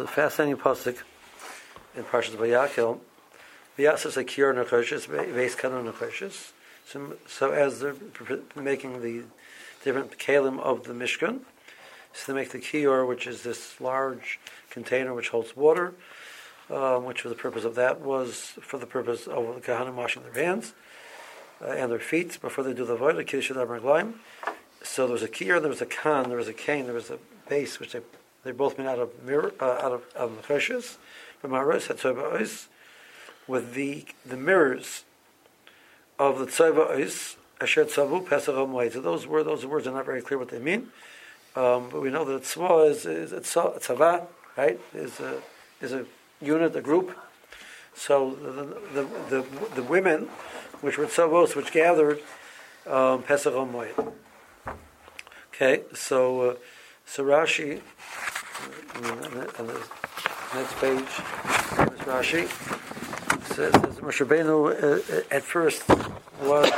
The fascinating pasuk in Parshas Vayakhel. Vayas is a kiyur nechoshes, veis kanon nechoshes. So, so as they're making the different kalim of the Mishkan, so they make the kiyur, which is this large container which holds water, um, which for the purpose of that was for the purpose of the kahanim washing their hands uh, and their feet before they do the void, kiddush glaim. So there was a kiyur, there was a kan, there was a cane, there was a base, which they they're both made out of mirror, uh, out of out of from maros hatzova with the the mirrors of the tzova ois asher tzavu pesach So those words, those words are not very clear what they mean, um, but we know that tzva is is tzava, right? Is a is a unit, a group. So the the the, the women, which were tzavos, which gathered um, pesach Okay, so uh, so Rashi on the next page, Rashi says, says Moshe Rabbeinu uh, uh, at first was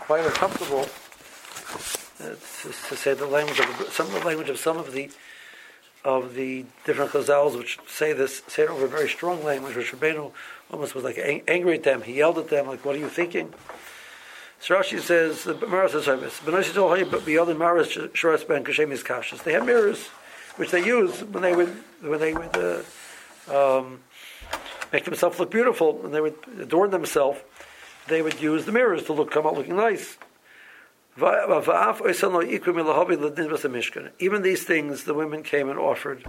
quite uncomfortable uh, to, to, say the language of some of the language of some of the of the different chazals which say this say it over a very strong language. Moshe Rabbeinu almost was like ang- angry at them. He yelled at them like, "What are you thinking?" So Rashi says the Mara says, They have mirrors which they use when they would when they would uh, um, make themselves look beautiful, and they would adorn themselves. They would use the mirrors to look come out looking nice. Even these things, the women came and offered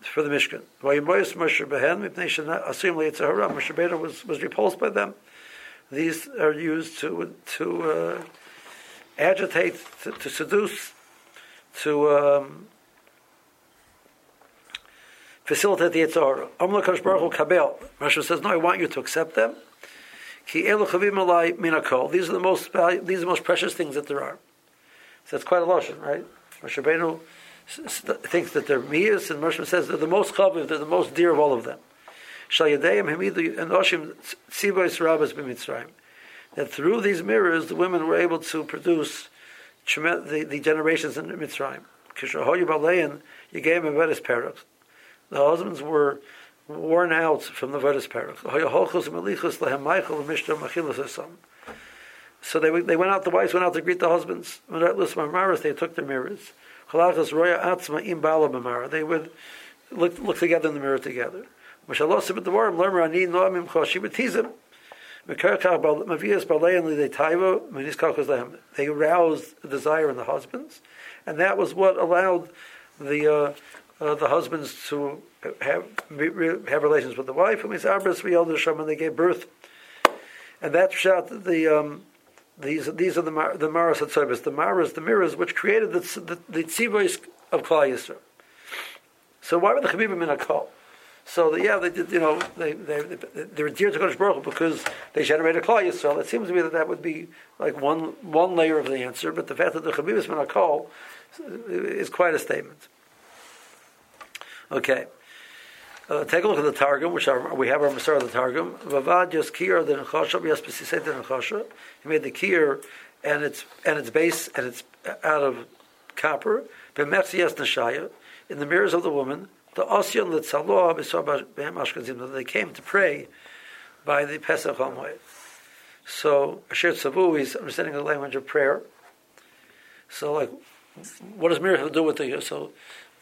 for, the Mishkan. Moshe Rabbeinu was was repulsed by them. These are used to to uh, agitate, to, to, seduce, to um, facilitate the Yitzhar. Amla Kadosh Baruch Hu Kabel. Rashi says, no, I want you to accept them. These are the most these are the most precious things that there are. So that's quite a lashon, right? Moshe Rabbeinu thinks that they're miyas, and Moshe says they're the most chaviv, they're the most dear of all of them. That through these mirrors, the women were able to produce the, the generations in Mitzrayim. The husbands were worn out from the Vedas Parak. So they, they went out, the wives went out to greet the husbands. They took their mirrors. They would look, look together in the mirror together. They aroused desire in the husbands, and that was what allowed the uh, uh, the husbands to have have relations with the wife, and and they gave birth. And that shot the um, these these are the the maras hatzobis, the maras, the mirrors which created the the, the of Klal Yisrael. So why were the chabibim in a call? So yeah, they did. You know, they they they were dear to Kodesh Baruch because they generated Klal Yisrael. It seems to me that that would be like one one layer of the answer, but the fact that the a call is quite a statement. Okay. Uh, take a look at the Targum, which are, we have our Masar of the Targum. Vavad the Nechasha, yes, the Nechasha. He made the Kir and its and its base and it's out of copper. In the mirrors of the woman, the Osyon Litzaloah B'Sor Ashkenazim, they came to pray by the Pesach Hamoed. So Asher Tzavu is understanding the language of prayer. So, like, what does mirror have to do with the? So,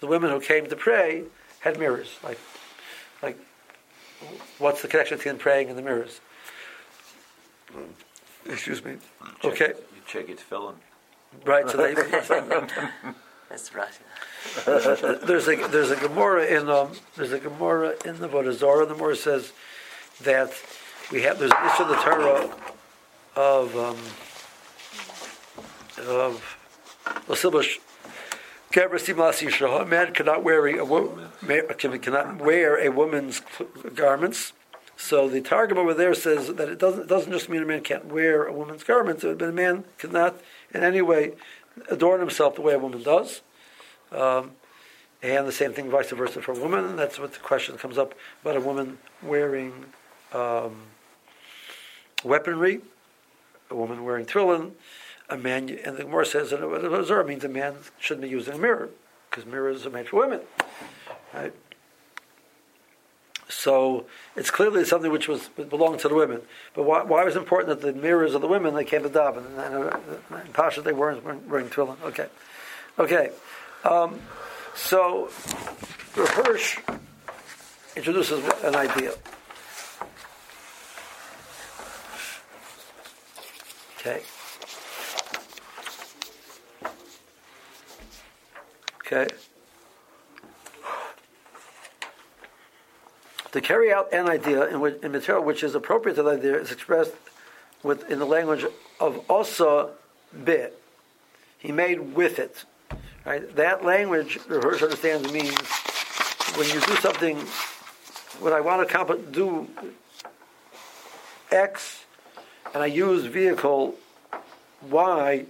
the women who came to pray had mirrors. Like, like, what's the connection between praying and the mirrors? Excuse me. Check, okay. You check its filling. Right. So they, That's right. there's a there's a Gemara in um, there's a Gemara in the Vodazara. The Gemara says that we have there's an issue of the Torah of um, of a man cannot wear a, woman cannot wear a woman's garments. So the Targum over there says that it doesn't it doesn't just mean a man can't wear a woman's garments, but a man cannot in any way adorn himself the way a woman does. Um, and the same thing, vice versa, for a woman. And that's what the question comes up about a woman wearing um, weaponry, a woman wearing tefillin, a man, and the Gemara says that a means a man shouldn't be using a mirror because mirrors are made for women, right? So it's clearly something which was belonged to the women. But why, why was it important that the mirrors of the women they came to daven and, in Pasha they weren't wearing tefillin? Okay, okay. Um, so Hirsch introduces an idea. Okay. Okay. To carry out an idea in, which, in material which is appropriate to the idea is expressed with, in the language of also bit. He made with it. Right? That language, the Hirsch understands, means when you do something, when I want to do X, and I use vehicle Y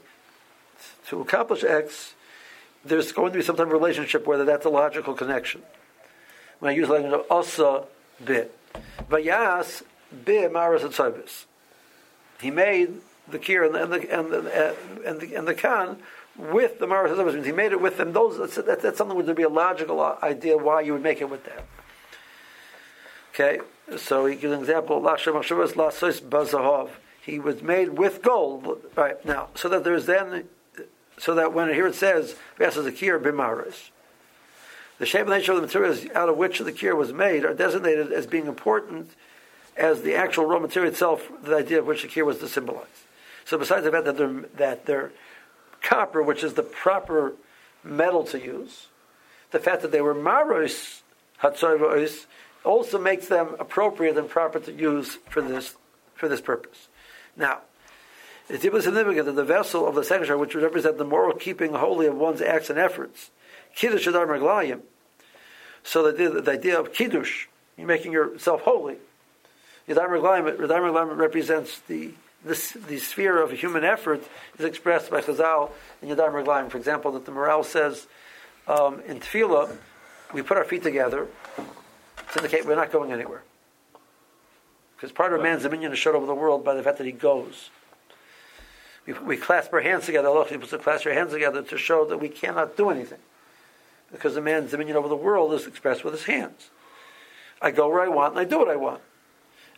to accomplish X, there's going to be some type of relationship whether that's a logical connection. When I use the language of asa bit. Vayas bi maras and He made the kir and the and the and the, and the, and the kan with the maras and He made it with them. Those that's, that's, that's something would be a logical idea why you would make it with them. Okay, so he gives an example. He was made with gold. Right now, so that there's then so that when here it says Vyasas Akir Bimaris, the shape and nature of the materials out of which the cure was made are designated as being important as the actual raw material itself, the idea of which the cure was to symbolize. So besides the fact that they're, that they're copper, which is the proper metal to use, the fact that they were maros hatzoivos also makes them appropriate and proper to use for this for this purpose. Now, it's deeply significant that the vessel of the sanctuary, which would represent the moral keeping holy of one's acts and efforts, kiddush adar maglayim, so the, the idea of kiddush, you're making yourself holy. Yadar maglayim represents the, the, the sphere of human effort is expressed by Chazal in Yadar maglayim. For example, that the Maharal says um, in Tefillah, we put our feet together to indicate we're not going anywhere. Because part of man's dominion is showed over the world by the fact that he goes we, we clasp our hands together. Allah supposed to clasp our hands together to show that we cannot do anything. Because the man's dominion over the world is expressed with his hands. I go where I want and I do what I want.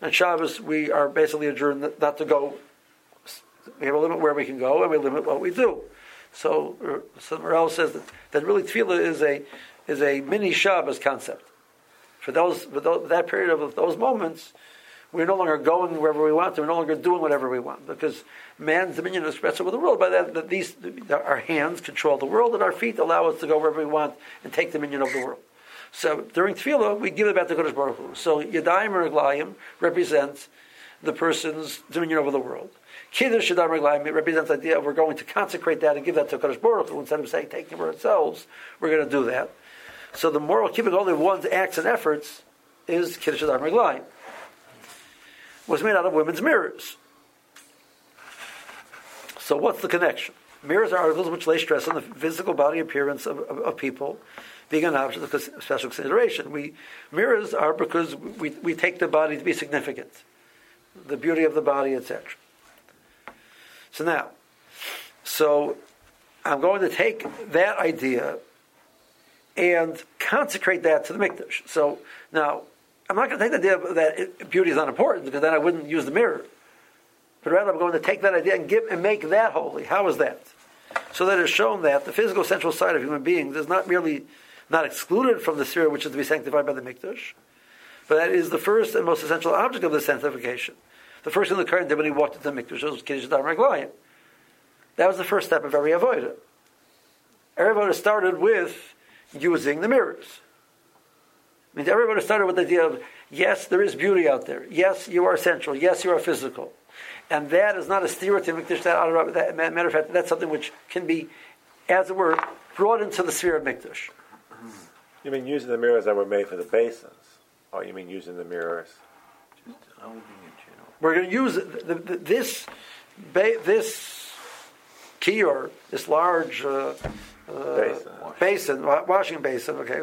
And Shabbos, we are basically adjourned not to go. We have a limit where we can go and we limit what we do. So, uh, so Maharal says that, that really tefillah is a, is a mini Shabbos concept. For those, for those, that period of those moments, we're no longer going wherever we want to. We're no longer doing whatever we want because man's dominion is expressed over the world. By that, that these our hands control the world, and our feet allow us to go wherever we want and take dominion over the world. So during tefillah, we give it back to Kodesh Baruch Hu. So Yadayim or Aglayim represents the person's dominion over the world. Kiddush Yadayim Aglayim represents the idea of we're going to consecrate that and give that to Kodesh Baruch Hu instead of saying taking for ourselves. We're going to do that. So the moral keeping only one's acts and efforts is Kiddush Yadayim Aglayim was made out of women's mirrors. So what's the connection? Mirrors are articles which lay stress on the physical body appearance of, of, of people being an object of special consideration. We mirrors are because we, we take the body to be significant, the beauty of the body, etc. So now, so I'm going to take that idea and consecrate that to the mikdash. So now I'm not going to take the idea that beauty is unimportant because then I wouldn't use the mirror. But rather, I'm going to take that idea and give and make that holy. How is that? So that it's shown that the physical central side of human beings is not merely not excluded from the sphere which is to be sanctified by the mikdash, but that is the first and most essential object of the sanctification. The first thing the current did when he walked into the mikdash was kiddush dar That was the first step of every avodah. Every started with using the mirrors. I mean, everybody started with the idea of yes, there is beauty out there. Yes, you are central. Yes, you are physical. And that is not a stereotypic Mikdash. That, matter of fact, that's something which can be, as it were, brought into the sphere of Mikdash. You mean using the mirrors that were made for the basins? Or you mean using the mirrors? We're going to use the, the, this this kior, this large uh, uh, basin. basin, washing basin. Okay,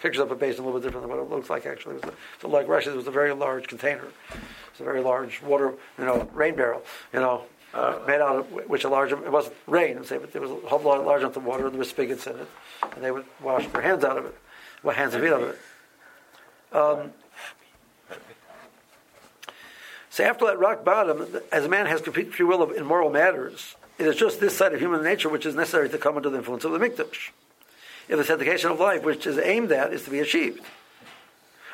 pictures up a basin a little bit different than what it looks like actually. It was a, so like Rashi's, it was a very large container. It's a very large water, you know, rain barrel, you know, uh, made out of which a large, it wasn't rain, say, but there was a whole lot large enough of water and there were spigots in it. And they would wash their hands out of it, well, hands and feet out of it. Um, so after that rock bottom, as a man has complete free will in moral matters, it is just this side of human nature which is necessary to come under the influence of the mikdash. If the sanctification of life, which is aimed at, is to be achieved.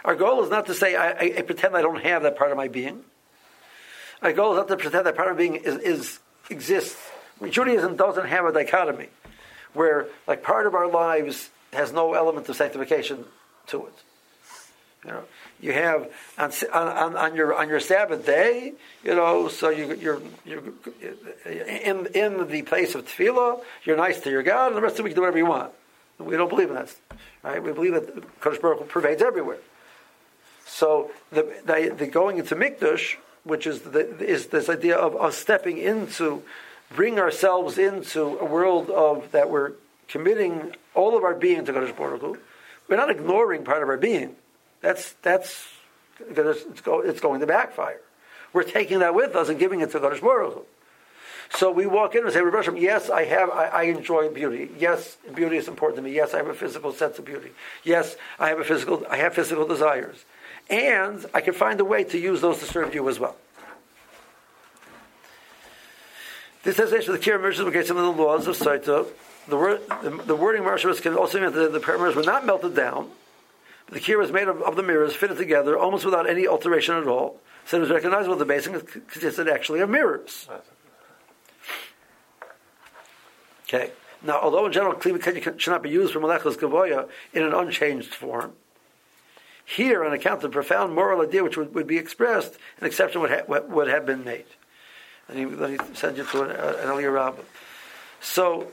Our goal is not to say, I, I, I pretend I don't have that part of my being. Our goal is not to pretend that part of being is, is exists. Judaism doesn't have a dichotomy where, like, part of our lives has no element of sanctification to it. You know, you have on, on, on your on your Sabbath day, you know, so you, you're you're in in the place of tefillah. You're nice to your God, and the rest of the week do whatever you want. We don't believe in that, right? We believe that Kodesh Baruch Hu pervades everywhere. So the, the, the going into mikdash, which is the, is this idea of us stepping into, bring ourselves into a world of that we're committing all of our being to Kodesh Baruch Hu. We're not ignoring part of our being. That's that's it's, go, it's going to backfire. We're taking that with us and giving it to Kodesh Baruch Hu. So we walk in and say, Rebbe yes, I have, I, I, enjoy beauty. Yes, beauty is important to me. Yes, I have a physical sense of beauty. Yes, I have a physical, I have physical desires, and I can find a way to use those to serve you as well. This translation of the Kira Mershas became some of the laws of Saita. The, word, the, the wording Mershas can also mean that the, mirrors were not melted down. The Kira was made of, of the mirrors, fitted together, almost without any alteration at all. So it was recognizable the basin consisted actually of mirrors. Okay. Now, although in general, Kli should not be used for Malechus Gavoya in an unchanged form, here, on account of the profound moral idea which would, would be expressed, an exception would, ha- would have been made. And he, then you to an, uh, an Eliyah Rabbah. So,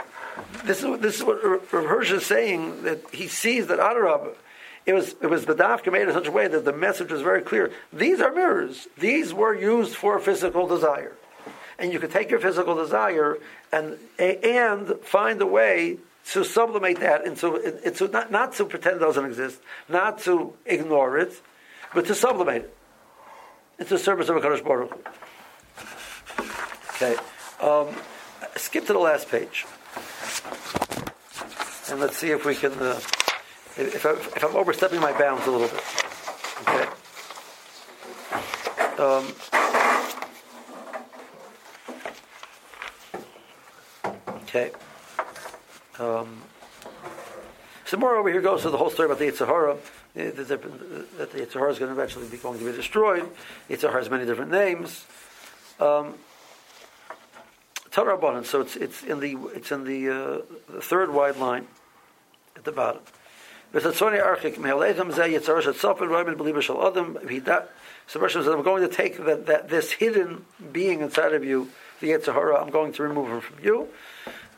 this is, this is what Rav Hirsch is saying, that he sees that Adarab, it was, it was Badafka made in such a way that the message was very clear. These are mirrors. These were used for physical desire and you can take your physical desire and and find a way to sublimate that into it's not not to pretend it doesn't exist, not to ignore it, but to sublimate it into service of a Kadosh Baruch. Okay, um, skip to the last page, and let's see if we can. Uh, if, I, I'm overstepping my bounds a little bit, okay. Um, Okay. Um, more over here goes to the whole story about the Yitzhahara, that the Yitzhahara is going to eventually be going to be destroyed. Yitzhahara has many different names. Um, Torah so it's it's in the it's in the, uh, the third wide line at the bottom. So I'm going to take that, that this hidden being inside of you, the Yitzhahara, I'm going to remove him from you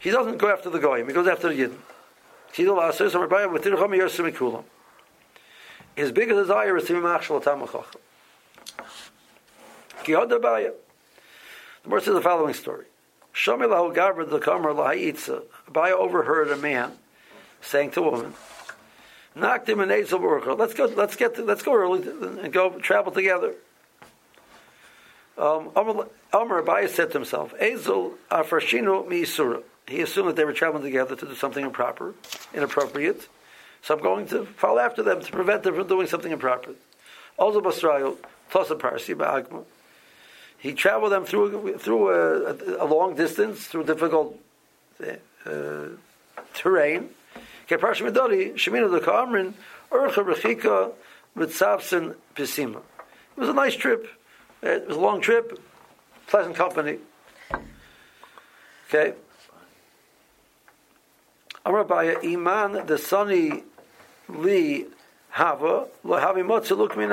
He doesn't go after the goyim; he goes after the yidden. His biggest desire is to be machshel tamachach. The verse is the following story. Shamilahu Gabra the Kamar Lahayitza. Abaya overheard a man saying to a woman, Knocked him in Ezel Let's go. Let's get. To, let's go early and go travel together. Um, Amar Abaya said to himself, Ezel Afarshino Mi Surah he assumed that they were traveling together to do something improper, inappropriate. So I'm going to follow after them to prevent them from doing something improper. Also, Basrael, Tosa Parsi, Ba'agma. He traveled them through through a, a, a long distance, through difficult uh, terrain. It was a nice trip. It was a long trip, pleasant company. Okay. Amrabaya Iman the Sunny Li Hava Lo Havi Motzi Look Min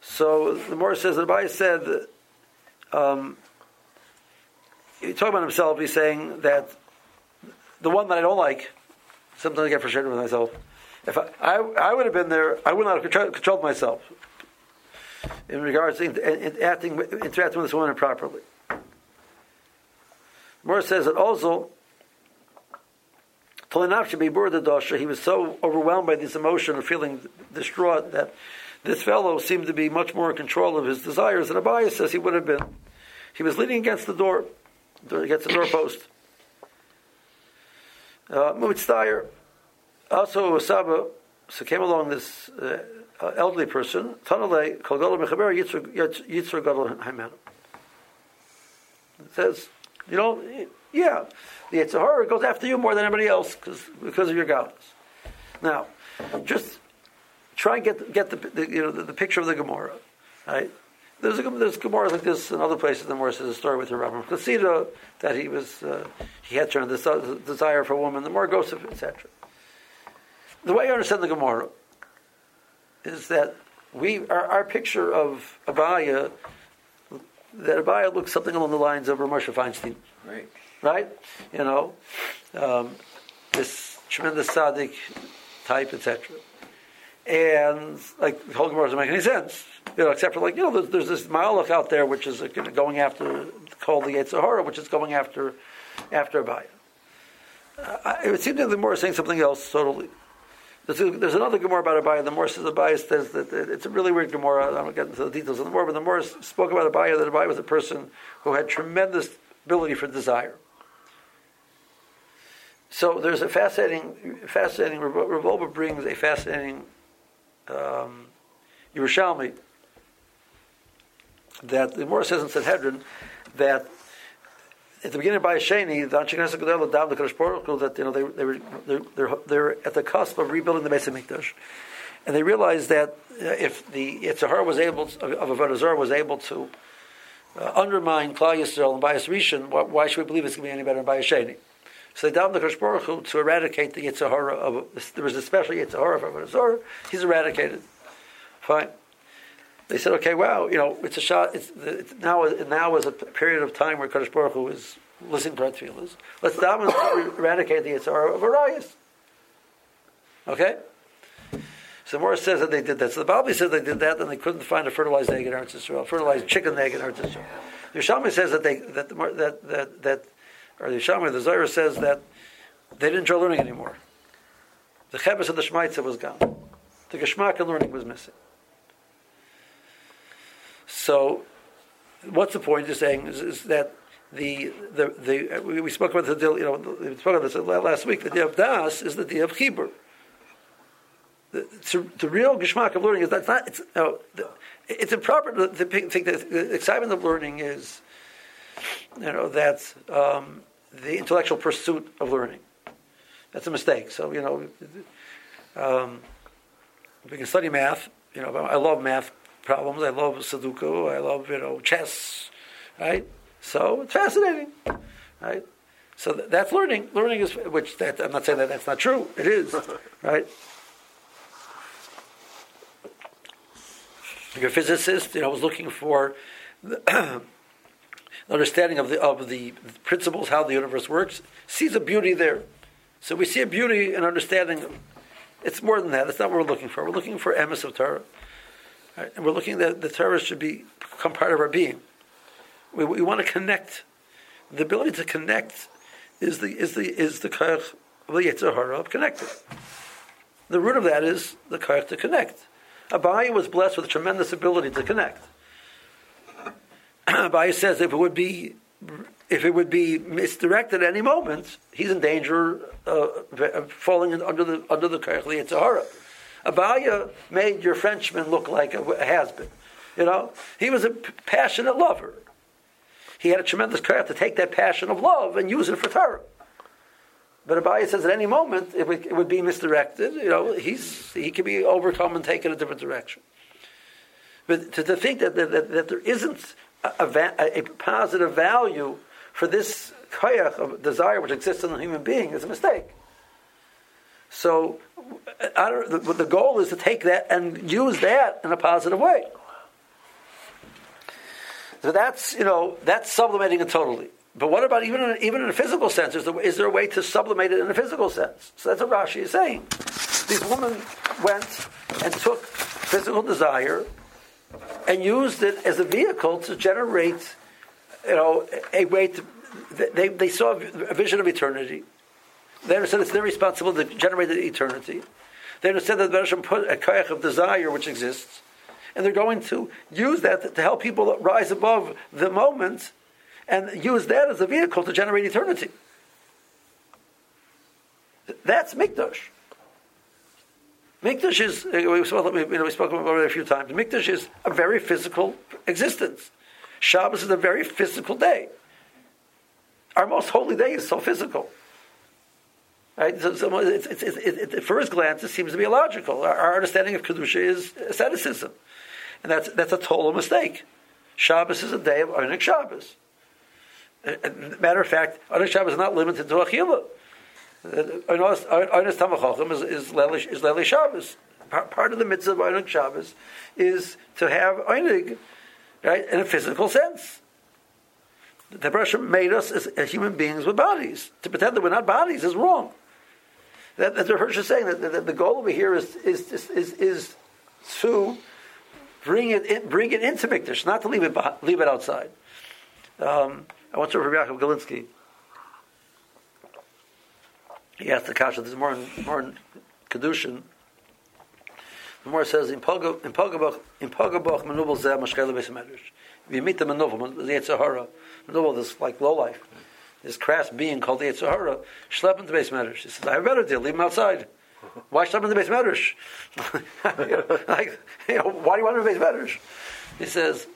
So the Morah says the Rabbi said um, he talking about himself. He's saying that the one that I don't like, sometimes I get frustrated with myself. If I, I, I would have been there, I would not have controlled myself. in regards to in, in, acting, interacting with this woman improperly. Mora says that also he was so overwhelmed by this emotion of feeling distraught that this fellow seemed to be much more in control of his desires than Abaye says he would have been. He was leaning against the door, against the doorpost. Uh, also Saba, so came along this uh, elderly person, Tanale, Kalgola Mechaber, Yitzur Gadol Haimanu. It says, you know, yeah, the Yitzhahara goes after you more than anybody else because because of your godless. Now, just try and get get the, the you know the, the, picture of the Gemara, right? There's a, there's Gemara like this in other places. The Gemara says a story with the Rabbi Chassidah that he was uh, he had turned this desire for a woman. The more goes etc. The way I understand the Gemara is that we our, our picture of Abaya that Abaya looks something along the lines of Rav Moshe Feinstein. Right right? You know, um, this tremendous tzaddik type, etc. And like the whole Gemara doesn't make any sense, you know, except for like you know, there's, there's this Ma'alach out there which is going after called the Yetzirah, which is going after after Abaya. Uh, it would seem that the Gemara is saying something else totally. There's, another Gemara about Abaya. The Gemara says Abaya says that it's a really weird Gemara. I don't get into the details of the Gemara, but the Gemara spoke about Abaya that Abaya was a person who had tremendous ability for desire. So there's a fascinating, fascinating. Rav brings a fascinating um, Yerushalmi that the Gemara says in Sanhedrin that at the beginning of Bayasheni, the Anshiknas Gadol down the Kodesh Kadosh that you know they they were they're, they're, they're, at the cusp of rebuilding the Beis Hamikdash, and they realized that uh, if the Yitzhar was able to, of Avodah was able to uh, undermine Klal Yisrael and Bayas Rishon, why, why, should we believe it's going to be any better in Bayasheni? So they davened the Kosh Baruch Hu to eradicate the Yitzhahara of, there was a special Yitzhahara from Azor, he's eradicated. Fine. They said, okay, wow, you know, it's a shot, it's, it's now, now is a period of time where Kodesh Baruch Hu is listening to our tefillahs. Let's to eradicate the Yitzhahara of Arias. Okay? So Morris says that they did that. So the Bible says they did that, and they couldn't find a fertilized egg in Eretz Yisrael, fertilized chicken egg in Eretz Yisrael. The Yerushalmi says that they that that that, that or the Shammai, the Zohar says that they didn't enjoy learning anymore. The Chebes of the Shmaitza was gone. The Geshmak in learning was missing. So, what's the point of saying is, is that the, the, the, we, spoke about the, deal. you know, we spoke about this last week, the day of Das is the day of Chibur. The, the, real geschmack of learning is that's not, it's, no, the, it's improper to think that the excitement of learning is, you know, that um, the intellectual pursuit of learning. That's a mistake. So, you know, um, we can study math. You know, I love math problems. I love Sudoku. I love, you know, chess, right? So it's fascinating, right? So that's learning. Learning is, which that, I'm not saying that that's not true. It is, right? A physicist, you know, was looking for understanding of the of the principles how the universe works, sees a beauty there. So we see a beauty and understanding. It's more than that. That's not what we're looking for. We're looking for emes of Torah, right? and we're looking that the Torah should be become part of our being. We, we want to connect. The ability to connect is the is the is the koach of the Yetzirah of connecting. The root of that is the koach to connect. Abaye was blessed with a tremendous ability to connect. Abaye says if it would be if it would be misdirected at any moment, he's in danger uh, of falling under the under the Kerchli Yitzhahara. Abaya made your Frenchman look like a, has-been. You know, he was a passionate lover. He had a tremendous courage to take that passion of love and use it for Torah. But Abaya says at any moment it would, it would be misdirected. You know, he's he could be overcome and taken a different direction. But to, to think that, that, that there isn't a, a, a positive value for this koyach of desire which exists in the human being is a mistake. So, the, the goal is to take that and use that in a positive way. So that's you know that's sublimating it totally. But what about even in, even in a physical sense? Is there, is there a way to sublimate it in a physical sense? So that's what Rashi is saying. These women went and took physical desire and used it as a vehicle to generate, you know, a way to. They, they saw a vision of eternity. They understand it's their responsibility to generate the eternity. They understand that the Hashem put a kayak of desire which exists, and they're going to use that to help people rise above the moment and use that as a vehicle to generate eternity. That's Mikdash. Mikdash is, uh, we spoke, you know, we spoke about it a few times. Mikdash is a very physical existence. Shabbos is a very physical day. Our most holy day is so physical. Right? So, so first glance, it seems to be illogical. Our, our understanding of Kedusha is asceticism. And that's, that's a total mistake. Shabbos is a day of Onik Shabbos. Matter of fact, Onik Shabbos is not limited to Achillah. Uh, Onis Tamachachim is, is, is Leli Shabbos. Part of the mitzvah of Onik Shabbos is to have Onig, right, in a physical sense. The Bereshit made us as human beings with bodies. To pretend that we're not bodies is wrong. That, that the Hirsch is saying that, that, the goal over here is, is, is, is, is to bring it, in, bring it into Mikdash, not to leave it, leave it outside. Um, I refer to Rabbi Yaakov Galinsky. He asked the kasha. There's more in, more in kedushin. The more says in Pogabach in Pogabach manubal zeh mashkel beis If you meet the manubal, the Yitzhahara, manubal, this like low life, this crass being called the Yitzhahara, schlep into base medrash. He says, I have a better deal. Leave him outside. Why schlep into base medrash? like, you know, why do you want him in base medrash? He says,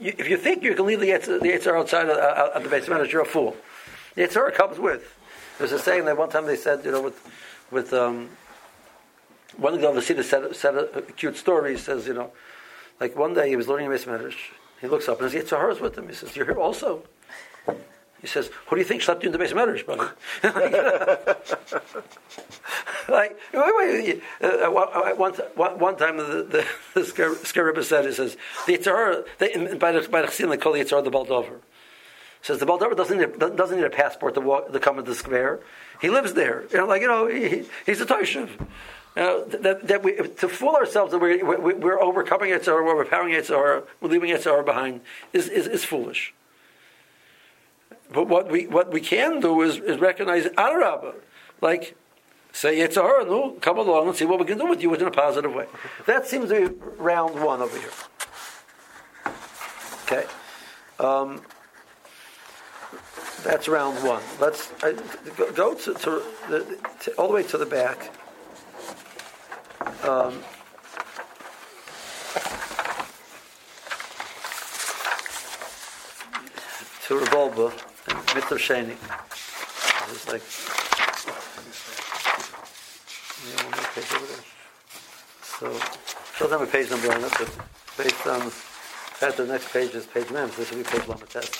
if you think you can leave the Yitzhahara outside of, of the base medrash, you're a fool. The Yitzhahara comes with. There's a saying that one time they said, you know, with with um, one of the Avasita said, said a, a, cute story. He says, you know, like one day he was learning a Medrash. He looks up and his Yitzhahara is with him. He says, "You're here also." He says, "Who do you think slept in the base medrash, brother?" like, wait, wait. Uh, one, one, one time, the the, the said, "He says the Yitzhahara by the by the they call the Yitzhahara the Baldover." Says the Baldover doesn't need, a, doesn't need a passport to walk to come to the square. He lives there. You know, like you know, he, he's a Toshiv. You know, that, that we, to fool ourselves that we're, we're overcoming it or we're overpowering it or we're leaving it behind is, is, is foolish. But what we what we can do is, is recognize Arab, like say Yitzhahara, no, come along and see what we can do with you in a positive way. That seems to be round one over here. Okay. Um, that's round one. Let's go, go to, to, the, to, all the way to the back. Um, to Rav Wolbe Mitzvah Sheni. It's like yeah, more page over there. So have a page number on it, but based on the fact the next page is page mem, so this will be page number test.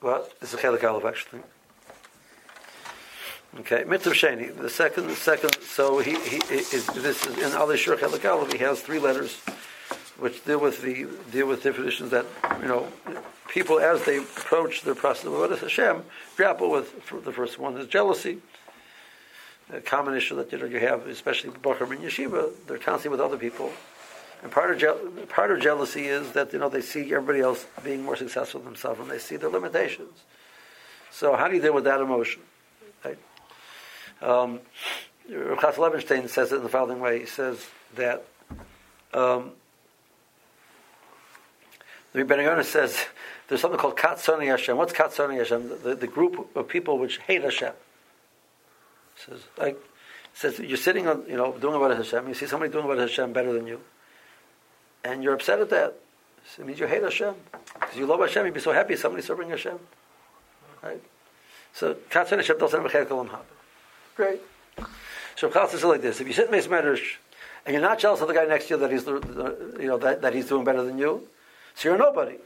What? This is a chelik aleph actually. Okay, mitzvah sheni. The second, the second. So he, he is this is in Alei Shur chelik aleph. He has three letters, which deal with the deal with definitions that you know people as they approach the process of is Hashem grapple with. The first one is jealousy. A common issue that you know you have, especially Bachar in yeshiva, they're constantly with other people and part of je- part of jealousy is that you know they see everybody else being more successful than themselves, and they see their limitations. So how do you deal with that emotion? Right? Um, Levenstein says it in the following way. He says that um, the Rebbe Yonah says there's something called Katzoni Hashem. What's Katzoni Hashem? The, the, group of people which hate Hashem. He says like says you're sitting on you know doing about Hashem. You see somebody doing about Hashem better than you and you're upset at that. So it means you hate Hashem. Because you love Hashem, you'd be so happy somebody's serving Hashem. Right? So, Katzon Hashem doesn't have a Haba. Great. So, Chal says like this if you sit in Meis Medrash and you're not jealous of the guy next to you that he's, you know, that, that he's doing better than you, so you're nobody.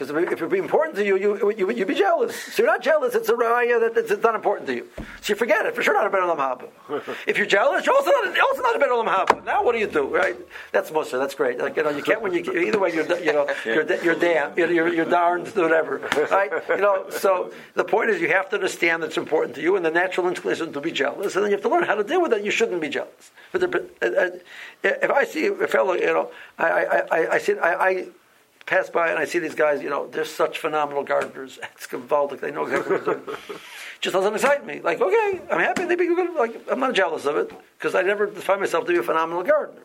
Because if it would be important to you, you, you, you'd be jealous. So you're not jealous, it's a raya that it's, it's not important to you. So you forget it. For sure not a better Olam Haba. if you're jealous, you're also not, also not a better Olam Haba. Now what do you do, right? That's Musa, that's great. Like, you know, you can't when you, either way, you're, you know, you're, you're damn, you're, you're, you're darned, whatever. Right? You know, so the point is you have to understand that it's important to you and the natural inclination to be jealous, and then you have to learn how to deal with it. You shouldn't be jealous. But the, uh, uh, if I see a fellow, you know, I, I, I, I, see, I, I pass by and I see these guys, you know, they're such phenomenal gardeners. It's gewaldic. They know exactly what they're doing. Just doesn't excite me. Like, okay, I'm happy they be good. Like, I'm not jealous of it because I never find myself to be a phenomenal gardener.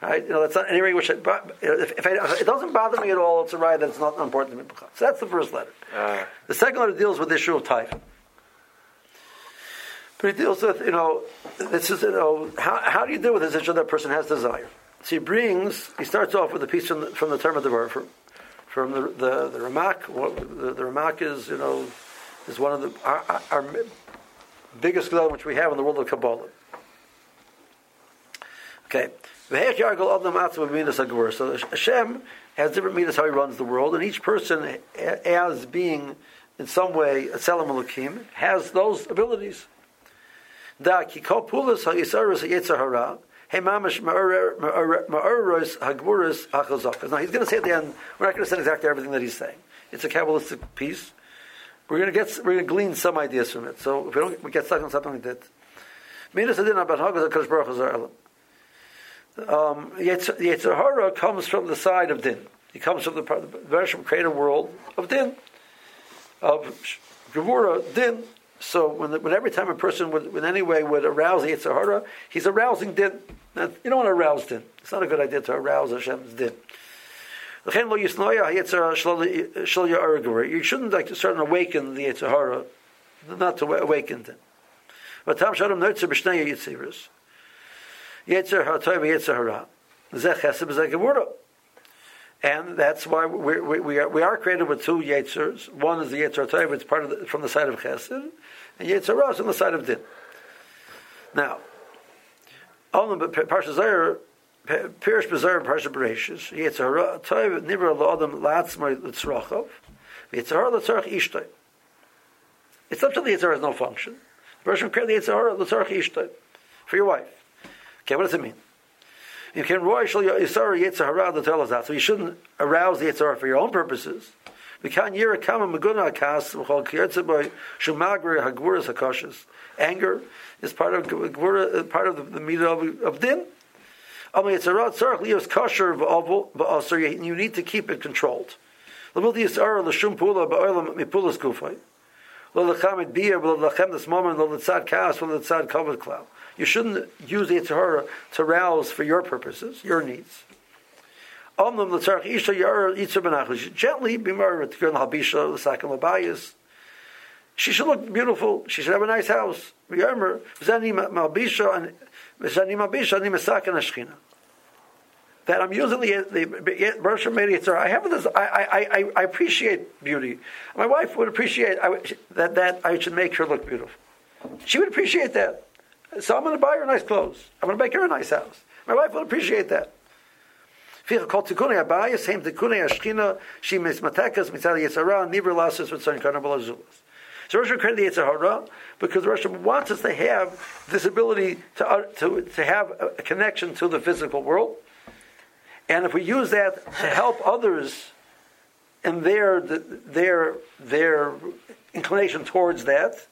Right? You know, that's not any way which I, if, if, I, if, it doesn't bother me at all, it's a right that's not important to me. So that's the first letter. Uh. The second letter deals with the issue of typhon. But it deals with, you know, this is, you know, how, how do you deal with this issue that person has desire? So he brings, he starts off with a piece from the, from the Tomer Devorah, from, the, the, the Ramak. What, the, the Ramak is, you know, is one of the, our, our biggest gedolim which we have in the world of Kabbalah. Okay. So Hashem has different meters how he runs the world, and each person, as being in some way a Tselem Elokim, has those abilities. Da Hey, mamish ma'oros hagburas hachazakas. Now he's going to say at the end. We're not going to say exactly everything that he's saying. It's a kabbalistic piece. We're going to get we're going to glean some ideas from it. So if we don't we get stuck on something like that. Minas adin about hagaz hakadosh baruch hu um, Yetzirah comes from the side of din. He comes from the part the Bereshim created world of din, of Gevura din. So when, when every time a person would, in any way would arouse the Yitzhahara, he's arousing din. Now, you don't want to arouse din. It's not a good idea to arouse Hashem's din. You shouldn't like to start to awaken the Yitzhahara, not to awaken din. But Tam Shalom Notzer B'Shnei Yitziris. Yetzer HaToy V'Yetzer Hara. Zeh Chesed B'Zeh and that's why we, we, we, are, we are created with two Yetzers. One is the Yetzer Tov, it's part of the, from the side of Chesed, and Yetzer Ra on the side of Din. Now, only but Parsha Zayir, Pirish Bezayir, Parsha Bereshis, Yetzer Ra Nivra La'adam La'atzmar L'tzrachov, Yetzer Ra L'tzarach Ishtay. It's up to the Yetzer has no function. The person created the Yetzer Ra L'tzarach Ishtay, for your wife. Okay, what does it mean? You can roy shal yisara yitzhara to tell us that. So you shouldn't arouse the yitzhara for your own purposes. We can't yira kama maguna kas v'chol kiyetzeboy shumagri hagvuras hakoshes. Anger is part of part of the, the meat of, of din. You need to keep it controlled. You shouldn't use the Yitzhara to rouse for your purposes, your needs. Gently She should look beautiful. She should have a nice house. That I'm using the the Rosh I have this. I, I, I, I appreciate beauty. My wife would appreciate I, that that I should make her look beautiful. She would appreciate that. So I'm going to buy her nice clothes. I'm going to make her a nice house. My wife will appreciate that. She So Rosh credit the Yitzhahara because Rosh wants us to have this ability to, uh, to, to have a connection to the physical world. And if we use that to help others in their, their, their inclination towards that,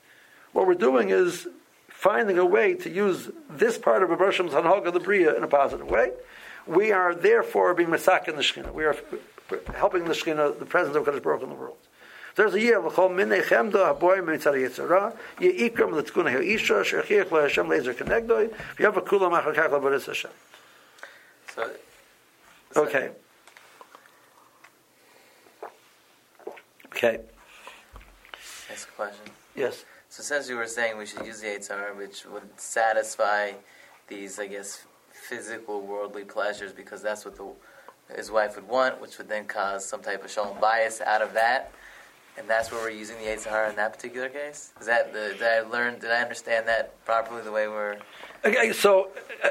what we're doing is finding a way to use this part of Abraham Hanhaga the Bria in a positive way. We are therefore being masak in the Shekhinah. We are helping the Shekhinah, the presence of Kadosh Baruch in the world. There's a year l'chol minei chemda haboy mitzad yitzara yeikram l'tzkuna ha'isha shechiach l'Hashem lezer kenegdoi v'yav kula machakach l'baris Hashem. So, okay. Okay. Next question. Yes. So since you were saying we should use the Yitzhar, which would satisfy these, I guess, physical, worldly pleasures, because that's what the, his wife would want, which would then cause some type of shalom bayis out of that. And that's where we're using the Yitzhar in that particular case. Is that the, did I learn? Did I understand that properly? The way we're Okay, so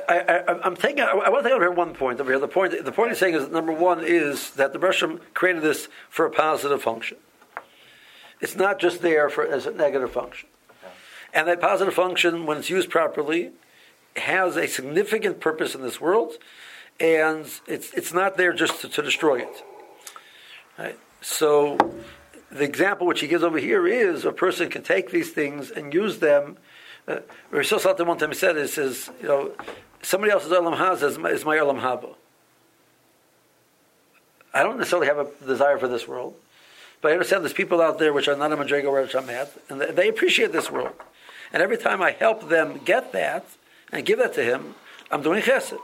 I, I'm taking. I want to over here one point over here. The point. The point he's saying is number one is that the Bershom created this for a positive function. It's not just there for as a negative function, and that positive function, when it's used properly, has a significant purpose in this world, and it's it's not there just to, to destroy it. Right? So, the example which he gives over here is a person can take these things and use them uh, Rosh Salta one time said, it says, you know, somebody else's Olam Haz is my, is my Olam Haba. I don't necessarily have a desire for this world, but I understand there's people out there which are not a Madriga which I'm and they appreciate this world. And every time I help them get that and give that to him, I'm doing chesed.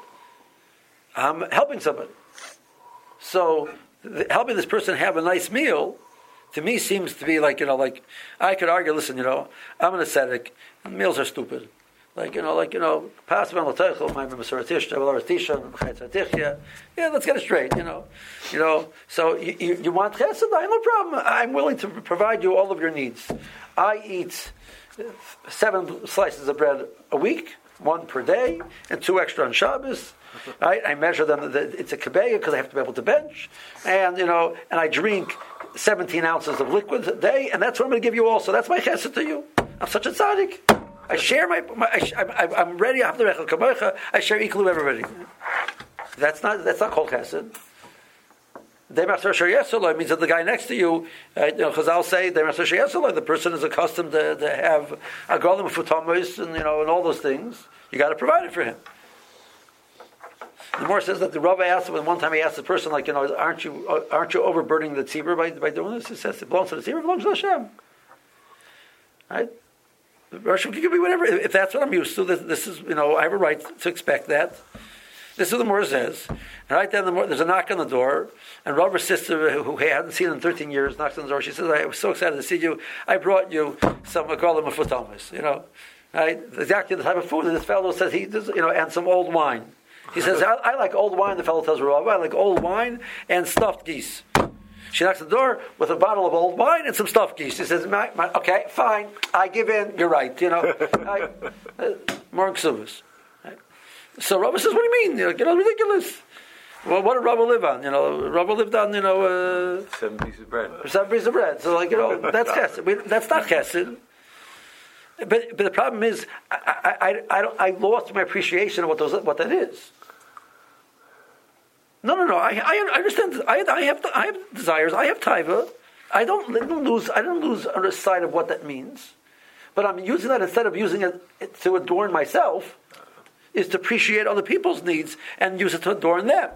I'm helping somebody. So helping this person have a nice meal to me seems to be like you know like I could argue. Listen, you know, I'm an ascetic. Meals are stupid. Like you know, like you know, passha, well, tisha, khitzatych, yeah, let's get it straight. You know, you know. So you, you, you want chesed? I no problem. I'm willing to provide you all of your needs. I eat seven slices of bread a week, one per day, and two extra on Shabbos. Right? I measure them. It's a kabeya because I have to be able to bench, and you know, and I drink 17 ounces of liquid a day, and that's what I'm going to give you also. That's my chesed to you. I'm such a tzaddik. I share my, my I, am ready. I have the rechel. I share equally with everybody. That's not that's not called chesed. Demasar means that the guy next to you, uh, you know, Chazal say Demasar the person is accustomed to, to have a golem futamas and you know and all those things. You got to provide it for him. The more says that the Rabbi asked him, one time he asked the person, like, you know, aren't you aren't you overburdening the tzibur by, by doing this? He says it belongs to the tzibur, it belongs to Hashem. Right? Rosh could be whatever. If that's what I'm used to, this, this, is, you know, I have a right to expect that. This is what the Moor says. And right then, the Moor, there's a knock on the door, and Robert's sister, who I hadn't seen in 13 years, knocks on the door. She says, I was so excited to see you. I brought you some Agalim of you know. Right? Exactly the type of food that this fellow says he, does, you know, and some old wine. He says, I, I like old wine. The fellow tells Rabbi, I like old wine and stuffed geese. She knocks the door with a bottle of old wine and some geese. She says, my, my, "Okay, fine, I give in. You're right. You know, I, uh, ksubas." Right? So Rabbi says, "What do you mean? You know, ridiculous." Well, what did Rabbi live on? You know, Rabbi lived on you know uh, seven pieces of bread. Seven pieces of bread. So like you know, that's chesed. That's not chesed. But, but the problem is, I, I, I, I, lost my appreciation of what, those, what that is. No, no, no. I, I, understand. I, I have I have desires. I have taiva. I don't, I don't lose. I don't lose the side of what that means. But I'm using that instead of using it to adorn myself, is to appreciate other people's needs and use it to adorn them.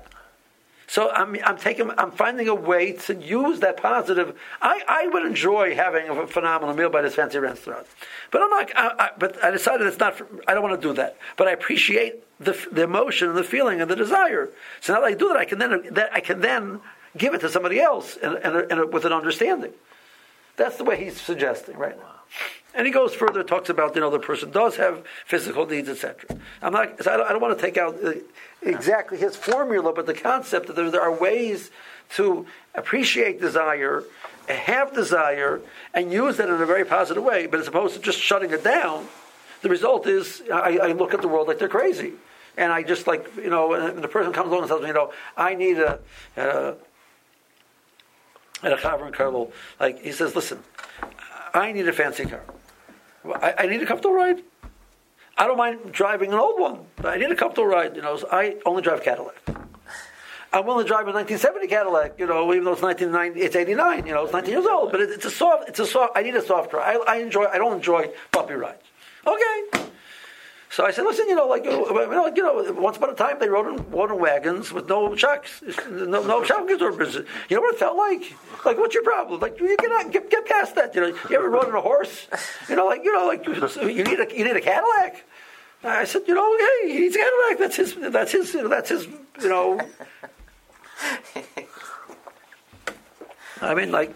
So I'm, I'm taking, I'm finding a way to use that positive. I, I would enjoy having a phenomenal meal by this fancy restaurant, but I'm not. I, I, but I decided it's not. For, I don't want to do that. But I appreciate the, the emotion and the feeling and the desire. So now that I do that, I can then that I can then give it to somebody else and, and, and with an understanding. That's the way he's suggesting right now. And he goes further, talks about you know the person does have physical needs, etc. I'm not. I don't, I don't want to take out uh, exactly his formula, but the concept that there, there are ways to appreciate desire, have desire, and use that in a very positive way. But as opposed to just shutting it down, the result is I, I look at the world like they're crazy, and I just like you know, and the person comes along and tells me, you know, I need a. a and a chavron kernel, like he says, listen, I need a fancy car. I, I, need a comfortable ride. I don't mind driving an old one, but I need a comfortable ride. You know, so I only drive Cadillac. I'm willing to drive a 1970 Cadillac, you know, even though it's 1990, it's 89, you know, it's 19 years old, but it's a soft, it's a soft, I need a soft ride. I, I enjoy, I don't enjoy puppy rides. Okay. So I said, listen, you know, like, you know, you know, once upon a time they rode in water wagons with no shocks, no, no shock absorbers. You know what it felt like? Like, what's your problem? Like, you cannot get, get past that. You know, you ever rode on a horse? You know, like, you know, like, you need a, you need a Cadillac. I said, you know, hey, he needs a Cadillac. That's his, that's his, you know, that's his, you know. I mean, like,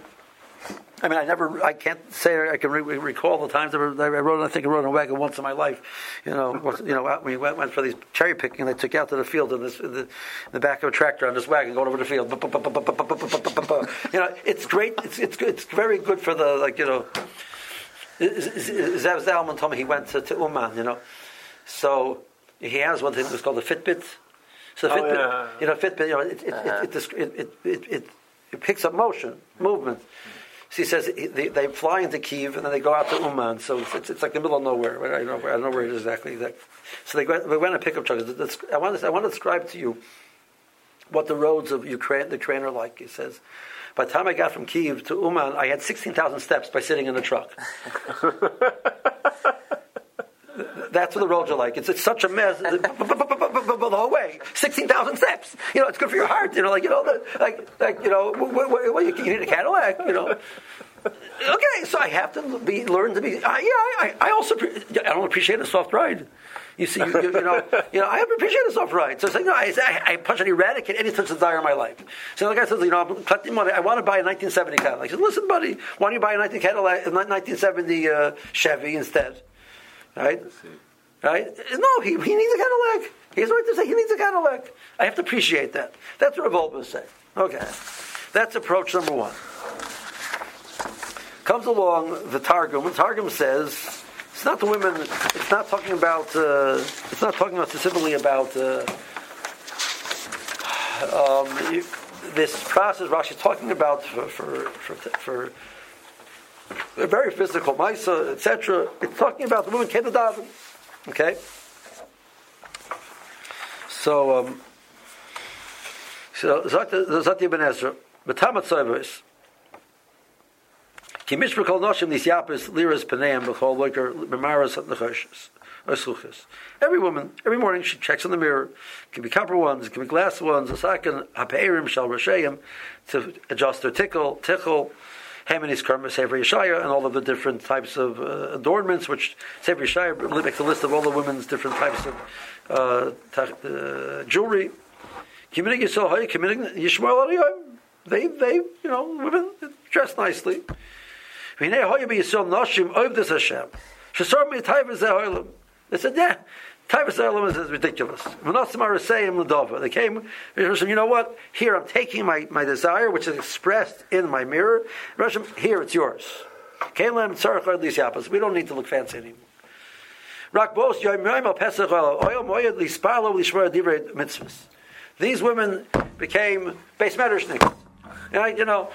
I mean, I never, I can't say I can re- recall the times I wrote. I think I rode on a wagon once in my life. You know, you know, we went, went for these cherry picking. They took you out to the field in, this, in, the, in the back of a tractor on this wagon going over the field. You know, it's great. It's it's. It's very good for the like you know. Zev Zalman told me he went to, to Uman. You know, so he has one thing that's called the Fitbit. So the Oh, Fitbit, yeah. you know, Fitbit, you know, it it, Uh-huh. it, it, it, it, it, it picks up motion, movement. So he says they, they fly into Kiev and then they go out to Uman. So it's, it's, like the middle of nowhere. I don't know where, I don't know where it is exactly. So they went, they went in pickup truck. I want, to, I want to describe to you what the roads of Ukraine, the Ukraine are like. He says, by the time I got from Kiev to Uman, I had 16,000 steps by sitting in the truck. That's what the roads are like. It's, it's such a mess. the whole way, sixteen thousand steps. You know, it's good for your heart. You know, like you know, the, like like you know, what, what, what, you, need a Cadillac. You know. Okay, so I have to be learn to be. Uh, yeah, I, I also I don't appreciate a soft ride. You see, you, you, you know, you know, I appreciate a soft ride. So it's like, no, I, I, I punch and eradicate any such desire in my life. So the guy says, you know, I'm collecting money. I want to buy a 1970 Cadillac. I said, listen, buddy, why don't you buy a 19 Cadillac, a 1970 uh, Chevy instead? Right? Right? No, he, he needs a Cadillac. He has a right to say he needs a Cadillac. I have to appreciate that. That's what Rav Wolbe is saying. Okay. That's approach number one. Comes along the Targum, and Targum says it's not the women. It's not talking about. Uh, it's not talking about specifically about uh, um, this process. Rashi's talking about for for for, for a very physical Maisa, etc. It's talking about the woman came to daven. Okay. So, um, so Zati Ibn Ezra, B'tamat Tzavos, Ki mishpah kol noshim nis yapis liras paneim b'chol loiker b'maras at nechoshes. Every woman, every morning she checks in the mirror. It can be copper ones, it can be glass ones, a second hapeirim shal to adjust their tickle, tickle, Heminis Karma Sefer Yeshaya, and all of the different types of uh, adornments, which Sefer Yeshaya makes a list of all the women's different types of uh, uh, jewelry. They, they, you know, women dress nicely. They said, yeah, Zeh Hoylam is, ridiculous. They came, you know what? Here I'm taking my, my desire, which is expressed in my mirror. Hashem, here it's yours. We don't need to look fancy anymore. These women became base medrashniks. You know,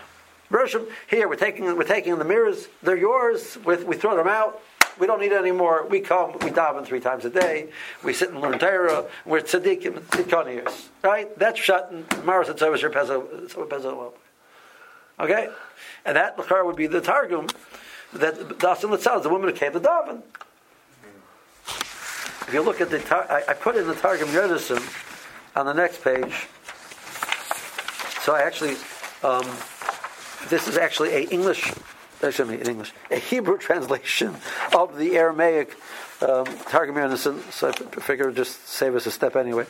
here we're taking we're taking the mirrors. They're yours. We, we throw them out. We don't need it anymore. We come. We daven three times a day. We sit and learn Torah. We're tzaddikim, tzidkoniers. Right? That's shut. Maris and Service Pezo. Okay, and that l'char would be the targum that Dasan Litzal, is the woman who came to daven. If you look at the, tar- I, I put in the Targum Yodesim on the next page. So I actually, um, this is actually a English, me, in English, a Hebrew translation of the Aramaic um, Targum Yodesim. So I figured just save us a step anyway.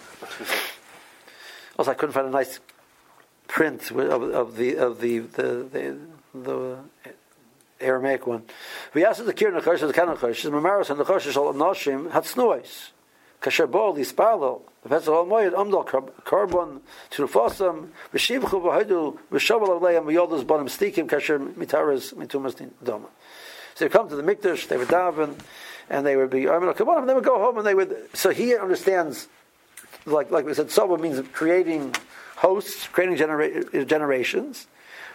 Also, I couldn't find a nice print of, of the of the the the, the Aramaic one. V'yasa the kir nechosh the kan nechosh the mamaros and nechosh shel noshim hatznuos. Kasher bol lispalo the pesach al moed amdal karbon trufosam v'shivchu v'haidu v'shavel aleim v'yodos bonim stikim kasher mitaras mitumas doma. So they come to the mikdash, they would daven, and they would be come on, and they would go home, and they would. So he understands, like like we said, soba means creating hosts, creating genera- generations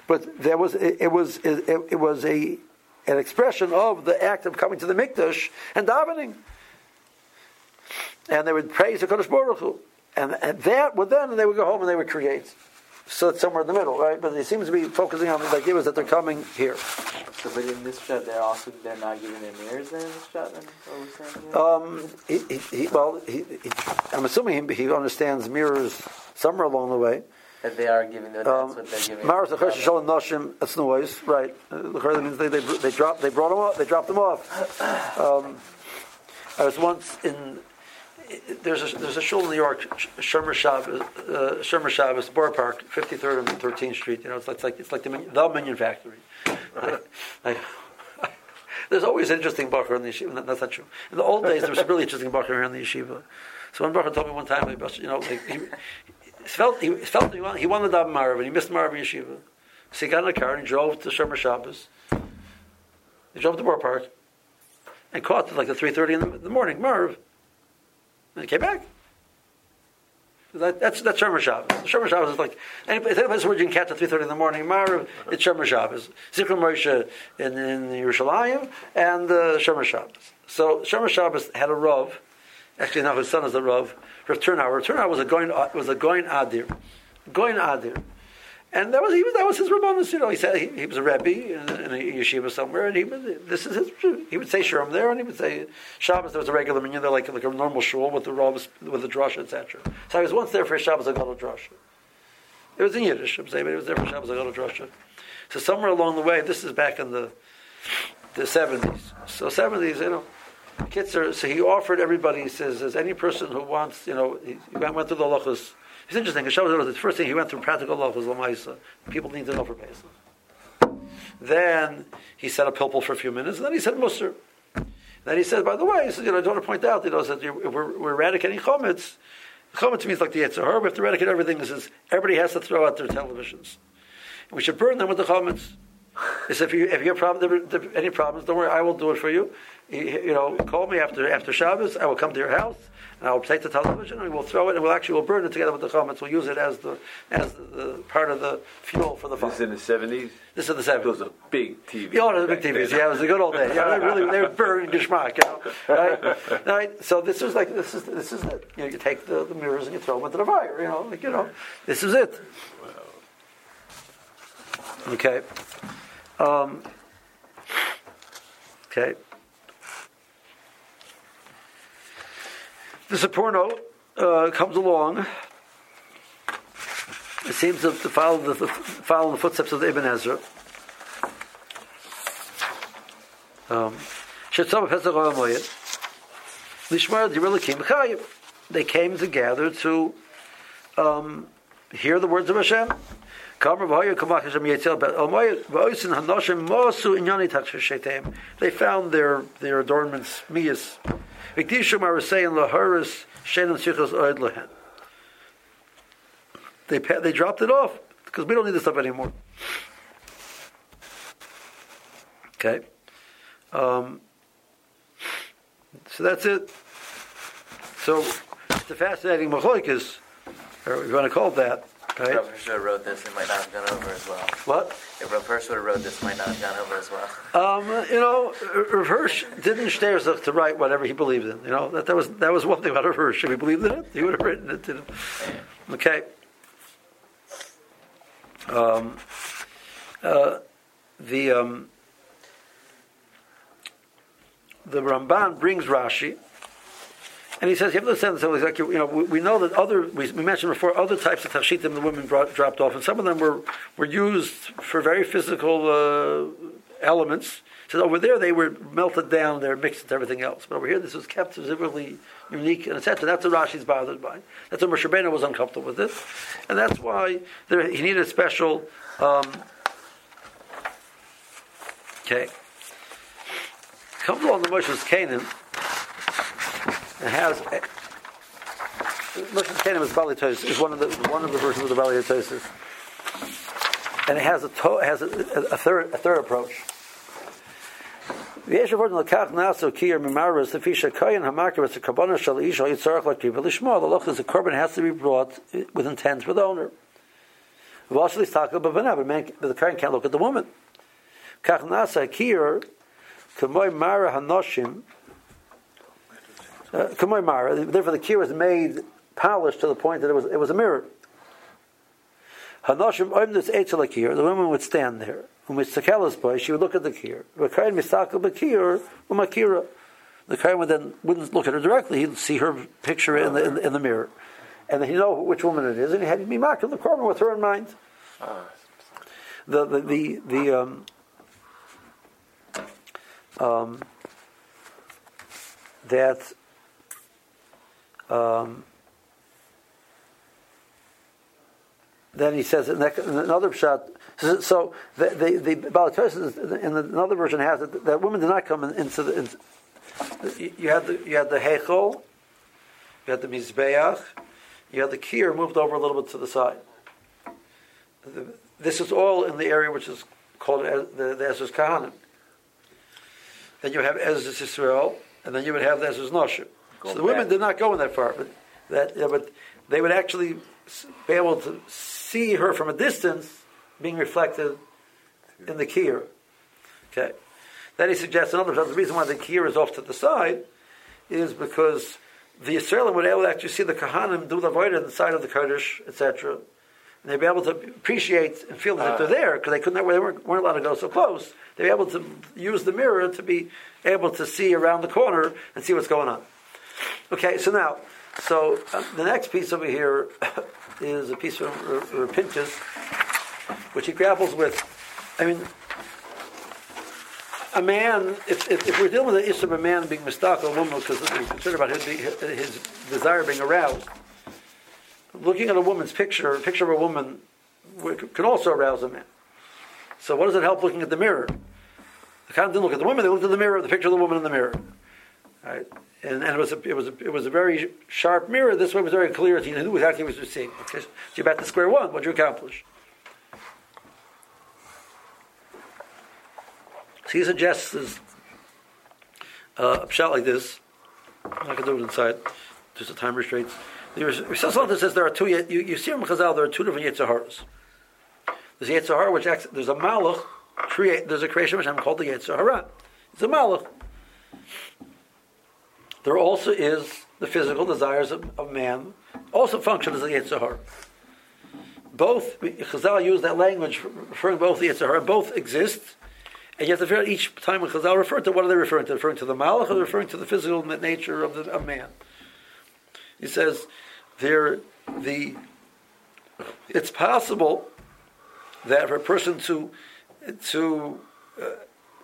but there was it, it was it, it was a an expression of the act of coming to the mikdash and davening, and they would praise the Kodesh Baruch Hu, and, and that would then they would go home and they would create. So it's somewhere in the middle, right? But it seems to be focusing on the idea that they're coming here. So, but in this shot, they're also they're not giving their mirrors then in this shot. Then what we're saying here? Um, he, he, he, well, he, he, I'm assuming he, he understands mirrors somewhere along the way. That they are giving. That, that's Um, what they're giving. Maris the Choshen Shalom Noshim that's noise, right? The means they they they dropped they brought them off they dropped them off. Um, I was once in there's a there's a shul in New York, Shomer Shabbos, uh, Shomer Shabbos, Borough Park, 53rd and 13th Street. You know, it's like, it's like it's like the, the Minyan Factory. I, there's always an interesting bacher in the yeshiva. That's not true. In the old days, there was a really interesting bacher here in the yeshiva. So one bacher told me one time, you know, he, he, felt he felt he won, he won the Dab Marav and he missed Marav Yeshiva. So he got in a car and he drove to Shomer Shabbos. He drove to Borough Park and caught at like the 3.30 in the, the morning, Marav. And he came back. That, that's that's Shomer Shabbos. Shomer Shabbos is like any place where you can catch at three thirty in the morning. Marav, it's Shomer Shabbos. Zichron Moshe in, in Yerushalayim and uh, Shomer Shabbos. So Shomer Shabbos had a rov. Actually, now his son is the rov. Rav Turnauer. Rav Turnauer was a going was a going adir, going adir. And that was he was that was his rabbanus. You know, he said he, he was a rebbe in, in, a yeshiva somewhere, and he would this is his. He would say shurim there, and he would say Shabbos. There was a regular minyan there, like like a normal shul with the rabbis, with the drasha, etc. So I was once there for Shabbos I got a drasha. It was in Yiddish, I'm saying, but it was there for Shabbos Agadol drasha. So somewhere along the way, this is back in the the seventies. So seventies, you know. Kids are, so he offered everybody. He says, "As any person who wants, you know, he went, went through the halachas it's interesting. The first thing he went through practical law was Lamaisa. People need to know for Pesach. Then he said a pilpul for a few minutes, and then he said Musr. Then he said, by the way, he said, you know, I don't want to point out, you know, that we're, we're eradicating chometz. Chometz means like the Yetzirah. We have to eradicate everything. He says everybody has to throw out their televisions. We should burn them with the chometz. He said, if you, if you have problem, any problems, don't worry, I will do it for you. You, you know, call me after after Shabbos. I will come to your house and I'll take the television and we'll throw it and we'll actually we'll burn it together with the chametz. We'll use it as the as the, the part of the fuel for the fire. This is in the seventies. This is the seventies. Those are big TVs. Yeah, the big TVs. Yeah, it was a good old day. Yeah, they really they were burning geschmack. You know, right? right? So this is like this is this is it. You know, you take the, the mirrors and you throw them into the fire. You know, like you know, this is it. Okay. Um, okay. The Sforno uh, comes along. It seems to, to follow the, follow the footsteps of the Ibn Ezra. Um, they came together to um, hear the words of Hashem. They found their, their adornments, miyas, Saying laharis lehen. They they dropped it off because we don't need this stuff anymore. Okay, um, so that's it. So it's a fascinating machlokes, or you want to call it that. Right? Rav Hirsch wrote this, it might not have gone over as well. What? If Rav Hirsch would have wrote this, might not have gone over as well. Um, you know, Rav Hirsch didn't stare to write whatever he believed in. You know, that, that was that was one thing about Rav Hirsch. If he believed in it, he would have written it. You know? Okay. Um, uh, the um, the Ramban brings Rashi and he says, you have to understand this, like, you know, we, we know that other, we, we, mentioned before, other types of tashitim the women brought, dropped off, and some of them were, were used for very physical uh, elements. So over there they were melted down, they're mixed with everything else. But over here this was kept specifically unique and etc. That's what Rashi's bothered by. That's why Moshe Rabbeinu was uncomfortable with this. And that's why there, he needed a special... Um, okay. Comes along the Moshe's Canaan, it has. Moshe Kanim is Bali is one of the one of the versions of the Bali and it has a to, has a, a, third a third approach. The Ordin Lakach Naso Kiyar Mimaras the Fisha Kayan Hamakar it's a Kabbalah Shal Isha Yitzarach Lakri V'Lishma the Loch is a korban has to be brought with intent for the owner. V'Ashli Staka B'Vana but man the Kayan can't look at the woman. Kach Nasa Kiyar Kamoy Mara Hanoshim uh. Therefore, the key was made polished to the point that it was it was a mirror. Hanoshim oimnus etzelakir. The woman would stand there. When Mitzakalas boy, she would look at the kir. V'kain misaka bakir umakira. The kain would then wouldn't look at her directly. He'd see her picture in the in, in the mirror, and then he'd know which woman it is, and he had to be marked in the corner with her in mind. The the the, the um, um, that um, then he says in that- another shot. So, the the, the in another version has it that women did not come in, into the. In, you had the you had the Heichel, you had the Mizbeach, you had the Kier moved over a little bit to the side. The, this is all in the area which is called the, the Ezra's Kahanim. Then you have Ezra's Israel, and then you would have the Ezra's Noshim. So the women did not go in that far, but that yeah, but they would actually be able to see her from a distance being reflected in the kier. Okay. Then he suggests another the reason why the kier is off to the side is because the Israelim would be able to actually see the Kahanim do the void inside of the Kurdish, etc. And they'd be able to appreciate and feel that they're ah. there because they couldn't they weren't, weren't allowed to go so close. They'd be able to use the mirror to be able to see around the corner and see what's going on. Okay, so now, so uh, the next piece over here is a piece from R- which he grapples with. I mean, a man, if, if, if we're dealing with the issue of a man being mistaken, a woman, because we're concerned about his, his desire being aroused, looking at a woman's picture, a picture of a woman can also arouse a man. So, what does it help looking at the mirror? The Khan didn't look at the woman; they looked at the mirror, the picture of the woman in the mirror. Right? And, and it was a, it was a, it was a very sharp mirror. This way was very clear. He knew exactly what he was seeing. Okay, so you're back to square one. What did you accomplish? So he suggests this, uh, a shot like this. I'm not to do it inside. Just the time restraints. There's Rishonim says there are two. You, you see in Chazal there are two different Yetzaharas. There's a Yetzahara which acts, there's a Malach. Create, there's a creation which I'm called the Yetzahara. It's a Malach. There also is the physical desires of, of man, also function as a Yetzirah. Both, Chazal use that language referring both the Yetzirah, both exist, and you have to figure out each time when Chazal refer to, what are they referring to? Referring to the Malach or referring to the physical nature of, the, of man? He says, there, the, it's possible that for a person to, to uh,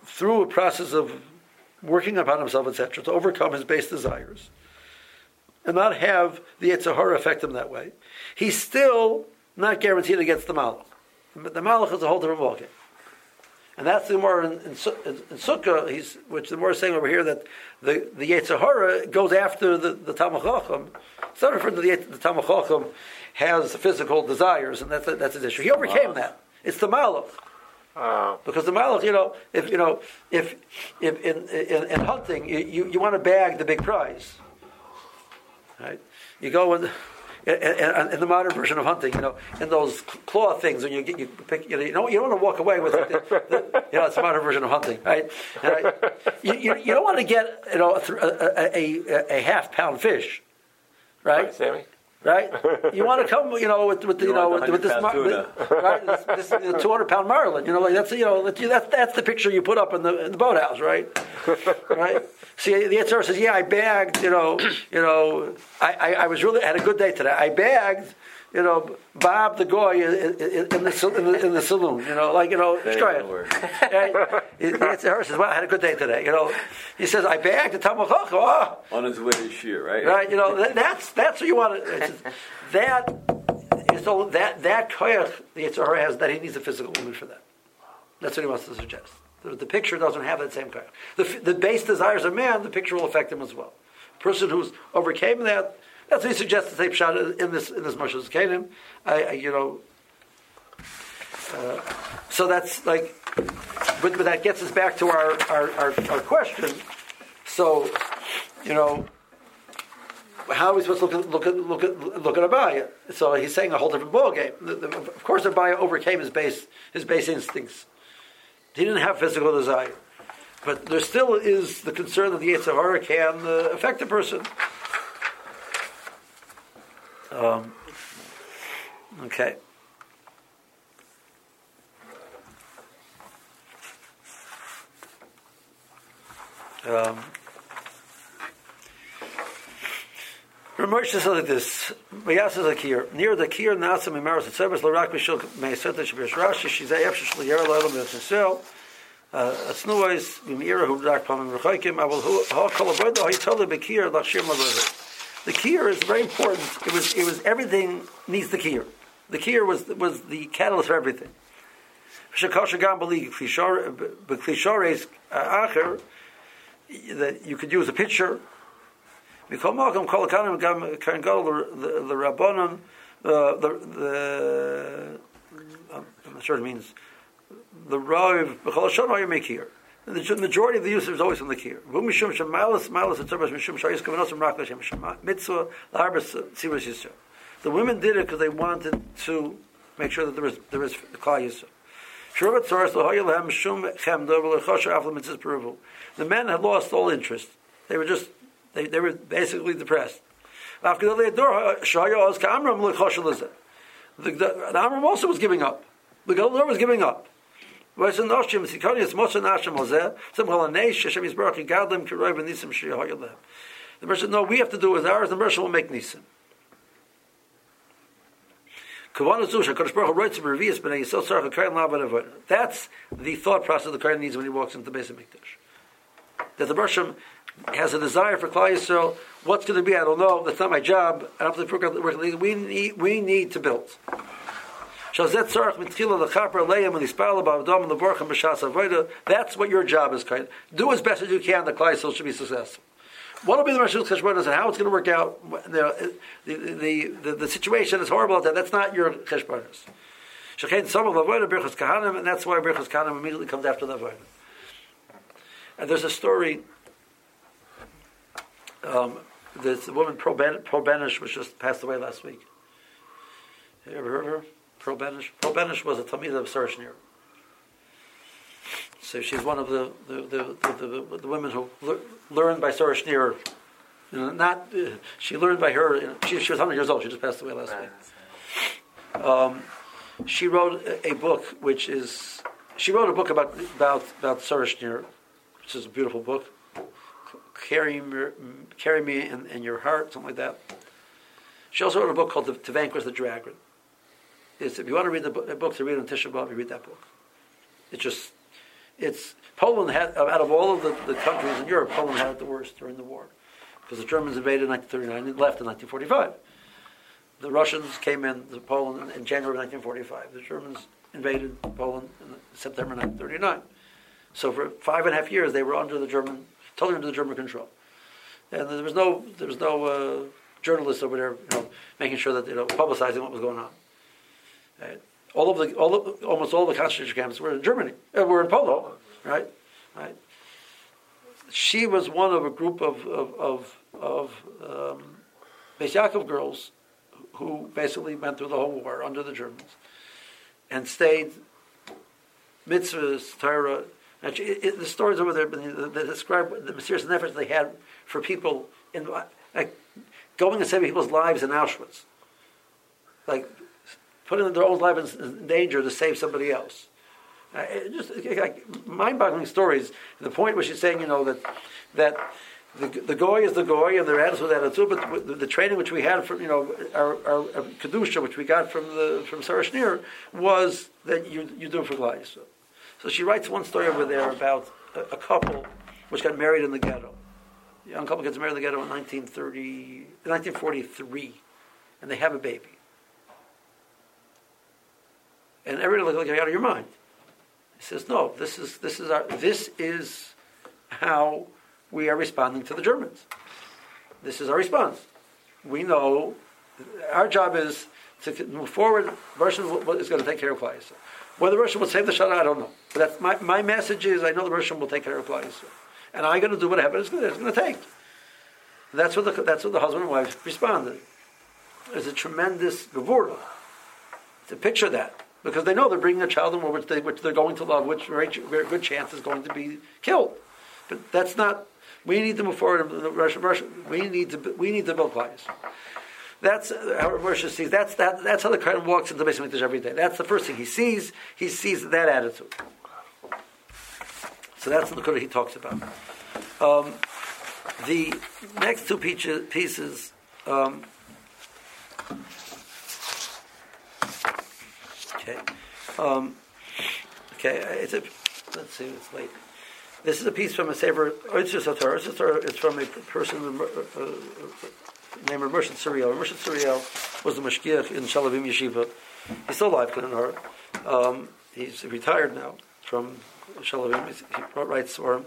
through a process of working upon himself, etc., to overcome his base desires, and not have the Yitzhahara affect him that way, he's still not guaranteed against the Malach. But the Malach is a whole different ballgame. And that's the more in, in, in, in Sukkah, he's, which the more is saying over here that the, the Yetzirah goes after the, the Talmud Chacham. It's not referring to the, the Talmud Chacham has physical desires, and that's, a, that's his issue. He overcame that. It's the Malach. Uh, Because the malach, you know, if you know, if if in in, in hunting, you, you, want to bag the big prize, right? You go in, the modern version of hunting, you know, in those claw things, when you get you pick, you know, you don't, you don't want to walk away with, the, you know, it's a modern version of hunting, right? right? You, you, you don't want to get you know a, a, a, a half pound fish, right? right, Sammy? Right? You want to come, you know, with, with you, know, with, with this, mar- with- right? This, this two hundred pound marlin, you know, like that's you know that's that's, that's the picture you put up in the in the boathouse, right? right? See, the answer says, yeah, I bagged, you know, you know, I, I, I was really had a good day today. I bagged. You know, Bob the guy in, in, in, the, in, the, in the saloon. You know, like you know, That try ain't it. gonna work. It's her says, "Well, I had a good day today." You know, he says, "I bagged the Talmud Chacham." Oh, On his way to shear, right? right? You know, that, that's that's what you want to. That is all that that koyach the Yitzhahara has that he needs a physical woman for that. That's what he wants to suggest. The, the picture doesn't have that same koyach. The, the base desires of man, the picture will affect him as well. person who's overcame that. That's what he suggests to take shot in this in this Moshe's Canaan. I, I you know. Uh, so that's like, but, but that gets us back to our, our, our, our question. So, you know, how are we supposed to look at look at look at look at Abaye? So he's saying a whole different ballgame. The, the, of course, Abaye overcame his base his base instincts. He didn't have physical desire, but there still is the concern that the Yitzhahara can uh, affect a person. Um, okay. Um, Ramesh like this. Mayas like here. Near the Kir Nasa Mimaris and Service Larak Mishul Meiseta Shabish Rashi. She's a Efshish Liyar Lalam Yisrael. Asnuais Mimira who Dak Pamim Rechaikim. I will ha kolaboid the Haytala Bekir Lachshir Mavada. The Kir is very important. It was it was everything needs the Kir. The kiyur was was the catalyst for everything. Uh, that you could use a Gadol the the uh, the the I'm not sure it means the Rav B'chol Shon Hayim The majority of the use is always from the kir. Shemalas malas mishum shayis kavanos shem shema mitzvah uh, yisrael. The women did it because they wanted to make sure that there was there was klal yisrael. Shurvat tzaras hem shum chemda peruvu. The men had lost all interest. They were just they, they were basically depressed. Uh, the, the, the Amram also was giving up. The Gadol was giving up. Whereas in Noshim, Sikonius, Moshe Nashim Ozeh, Sim Holanesh, Hashem Yisbarach, Gadlim, Kiroiv, and Nisim, Shihoyalem. The person, no, we have to do is ours, the person will make Nisim. That's the thought process the Kohen needs when he walks into the base of Mikdash. That the Bershom has a desire for Klal Yisrael. What's going to be? I don't know. That's not my job. I don't have to work. We need. We need to build. That's what your job is, kind. Do as best as you can. The Klal should be successful. What will be the Rashul Cheshbonos and how it's going to work out? The, the, the, the, situation is horrible. That that's not your Cheshbonos. Shechein Somav Avodah Birchas Kahanim, and that's why Birchas Kahanim immediately comes after the Avodah. And there's a story. Um, there's a woman Pro Benisch was just passed away last week. Have you ever heard of her? Pro Benisch. Pro Benisch was a Talmid of Sarah Schenirer. So she's one of the the, the, the, the women who le- learned by Sarah Schenirer. You know, not uh, she learned by her. You know, she, she was 100 years old. She just passed away last week. Um, she wrote a, a, book which is she wrote a book about about about Sarah Schenirer, which is a beautiful book. Carry me, carry me in, in your heart, something like that. She also wrote a book called to Vanquish the Dragon is if you want to read the book, the read on Tisha B'av, you read that book. It's just, it's Poland had out of all of the, the countries in Europe, Poland had it the worst during the war because the Germans invaded in 1939 and left in 1945. The Russians came in to Poland in January of 1945. The Germans invaded Poland in September 1939. So for five and a half years, they were under the German, totally under the German control, and there was no there was no uh, journalists over there, you know, making sure that you know publicizing what was going on. Right? All of the, all of, almost all the concentration camps were in Germany, uh, were in Poland, right? Right. She was one of a group of of of, of um, Beis Yaakov girls who basically went through the whole war under the Germans and stayed mitzvahs, Torah. And she, it, the stories over there that describe the mysterious efforts they had for people in like going and saving people's lives in Auschwitz. Like putting their own life in danger to save somebody else. Uh, just like mind-boggling stories. The point where she's saying, you know, that that the, the goy is the goy, and their attitude that too. But the, the, training which we had from, you know, our, our, our kedusha, which we got from the from Sarah Schenirer, was that you you do it for Glai. So, so she writes one story over there about a, a, couple which got married in the ghetto. A young couple gets married in the ghetto in 1930, 1943, and they have a baby. And everybody looked like you're out of your mind. He says, no, this is, this is, our, this is how we are responding to the Germans. This is our response. We know our job is to move forward. Russia is going to take care of Klal Whether Russia will save the Shana, I don't know. But that's my, my message is I know the Russian will take care of Klal And I'm going to do whatever it's going to take. That's what the, that's what the husband and wife responded. There's a tremendous gevurah to picture that because they know they're bringing a child in which, they, which they're going to love, which very, good chance is going to be killed. But that's not. We need to move forward. Russia, Russia, we need to. We need to build clients. That's how Russia sees. That's that. That's how the Kohen walks into the basement every day. That's the first thing he sees. He sees that attitude. So that's the Kohen he talks about. Um, the next two pieces. Um, Okay. Um, okay, it's a, let's see, it's late. This is a piece from a a Torah, it's, Torah, it's from a person, uh, uh, named Mershon Tzuriel. Mershon Tzuriel was the mashgiach in Shaalvim Yeshiva. He's still alive, hurt. Um, he's retired now from Shaalvim. He writes for him.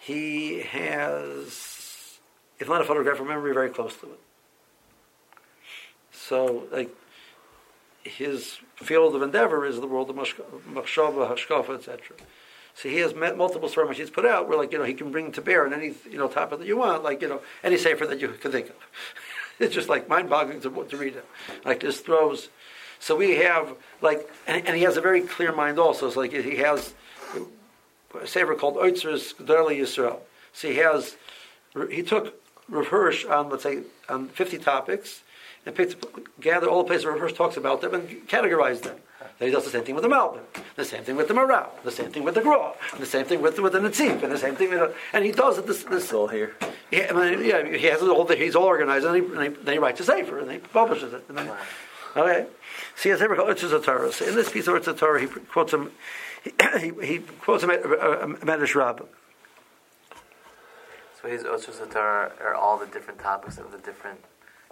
He has, if not a photograph memory, very close to it. So, like, his field of endeavor is the world of machshava, hashkafa, etc. So he has met multiple sermons he's put out where, like, you know, he can bring to bear on any, you know, topic that you want, like, you know, any sefer that you can think of. it's just like mind-boggling to, to read it. Like, this throws. So we have, like, and, and he has a very clear mind also. It's like he has a sefer called Oitzers Gedali Yisrael. So he has, he took Rav Hirsch on, let's say, on 50 topics, and picked, gathered all the places where Rav Hirsch talks about them and categorized them. Then he does the same thing with the Malbim, the same thing with the Maharal, the same thing with the Gra, the same thing with, with the Netziv, and the same thing with, and he does it this, this It's all here. yeah, I mean, yeah, he has it all. He's all organized, and, he, and he, then he writes a sefer, and he publishes it. And then, okay, see, he has a sefer called Utzes Torah. So in this piece of Utzes Torah, he quotes him. He, he, he quotes him at a Medrash Rabbah. So his Oshus Torah are all the different topics of the different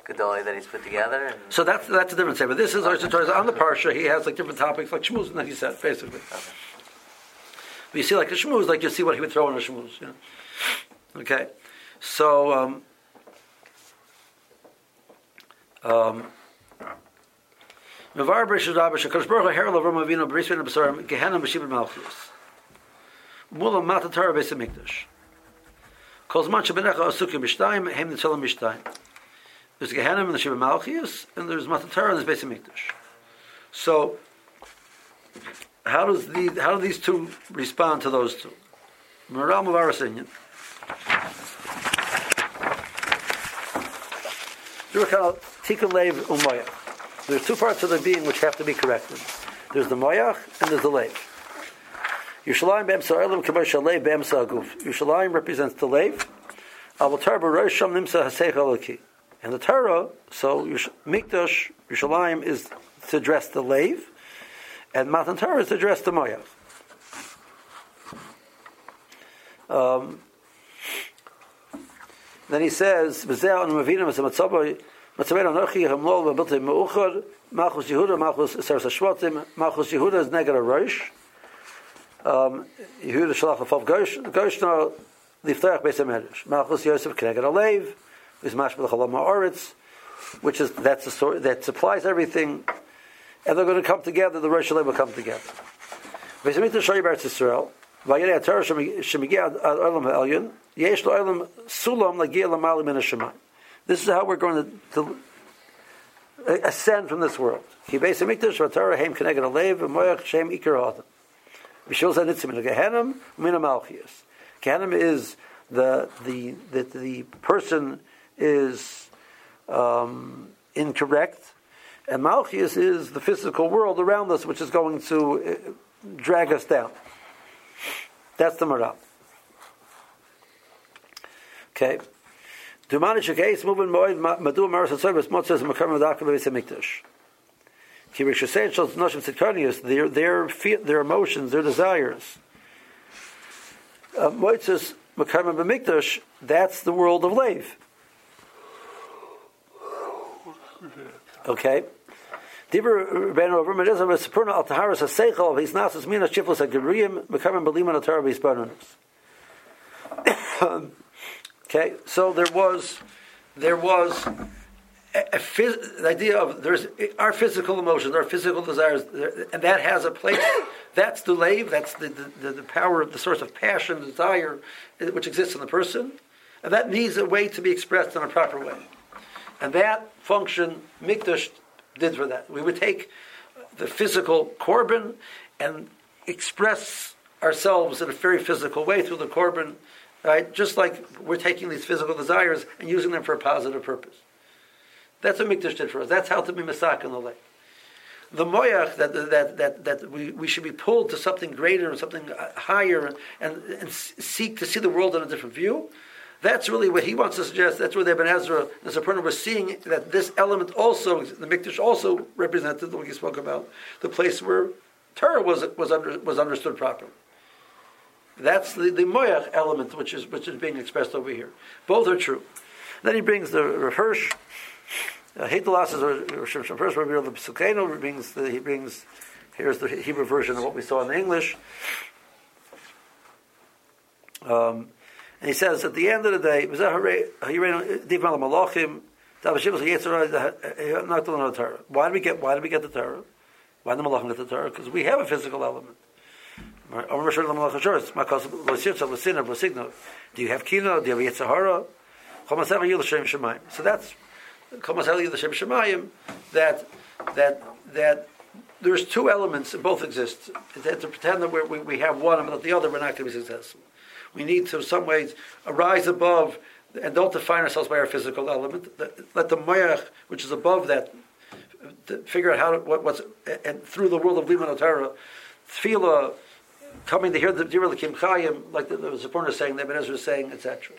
Gedali that he's put together. And So that's that's a different But This is Utzes Torah. On the parsha, he has like different topics, like shmuz, that he said basically. But you see, like a shmuz, like you see what he would throw in a shmuz. You know? Okay, so. Um, um, Mevar Bereshit Rabba Shakadosh Baruch Hu Herel Avram Avinu Bris Ben Besarim Gehenna B'Shibud Malchus Mula Mata Torah Beis Hamikdash Kol Zman Shebenecha Asukim Mishtayim Hem Mishtayim There's Gehenna and the Shibud Malchus and there's Mata Torah in the Beis Hamikdash So how does the how do these two respond to those two? Sinyan Tikkun Lev there's two parts of the being which have to be corrected. There's the moyach and there's the leiv. Oilam k'mar shalei be'emsa aguf. Yerushalayim represents the leiv. Avotar nimsa haseich and the Torah, so Mikdash Yerushalayim is to address the lave, and Matan Torah is to address the Moyav. Um, then he says, "V'zeh anu mavinim es matzaboy matzabein anochi hamlol v'biltei meuchad machus Yehuda machus seres hashvatim machus Yehuda is neged rosh um, Yehuda shalach afav gosh goshna liftarach beis hamedrash malchus Yosef keneged alev." Is mashma l'cholam ha'aretz, which is, that's the story, that supplies everything, and they're going to come together, the Rosh will come together. HaMikdash Shoyi Beretz Yisrael, v'yirei HaTorah shemigia ad olam ha'elyon, yesh lo olam sulam lagia lamali min. This is how we're going to, to ascend from this world. Ki beis hamikdash heim keneged alev v'moyach shem min. Gehenim is the the the the person is um, incorrect, and Malchus is the physical world around us, which is going to uh, drag us down. That's the morale. Okay. Dumanish case moving moed madu maras service motzes makam madaka beis hamikdash. Ki rishasei shel noshim tzidkanius their their their emotions their desires. Uh, motzes makam b'mikdash that's the world of lave. Okay. Al haseichel he's nasas mina atar b'isbanus. Okay, so there was, there was a, a phys- the idea of there's our physical emotions, our physical desires, and that has a place. That's the lave. That's the, the, the power of the source of passion, desire, uh, which exists in the person, and that needs a way to be expressed in a proper way. And that function, Mikdash did for that. We would take the physical korban and express ourselves in a very physical way through the korban, right? Just like we're taking these physical desires and using them for a positive purpose. That's what Mikdash did for us. That's how to be masak in the lake. The moyach that that that that we, we should be pulled to something greater and something higher and, and seek to see the world in a different view. That's really what he wants to suggest. That's where the Ibn Ezra and Sforno were seeing that this element also, the Mikdash also represented what he spoke about, the place where Torah was was under, was understood properly. That's the, the moyach element which is which is being expressed over here. Both are true. Then he brings the Hirsch. Uh, the losses or first reveal the Pesukenu brings the, he brings here's the Hebrew version of what we saw in the English. Um, and he says at the end of the day, uh, uh, uh, why do we get why do we get the Torah? Why the Malachim get the Torah? Because we have a physical element. Do you have kino? Do you have yitzhahara? So that's that that that there's two elements that both exist. To, pretend that we we, have one not the other, we're not going to be successful. We need to, in some ways, arise above and don't define ourselves by our physical element. Let the mayach, which is above that, figure out how to, what, what's and through the world of Liman Torah, tefillah, coming to hear the Dira Kim Chayim, like the, the is saying, the Ezra is saying, etc.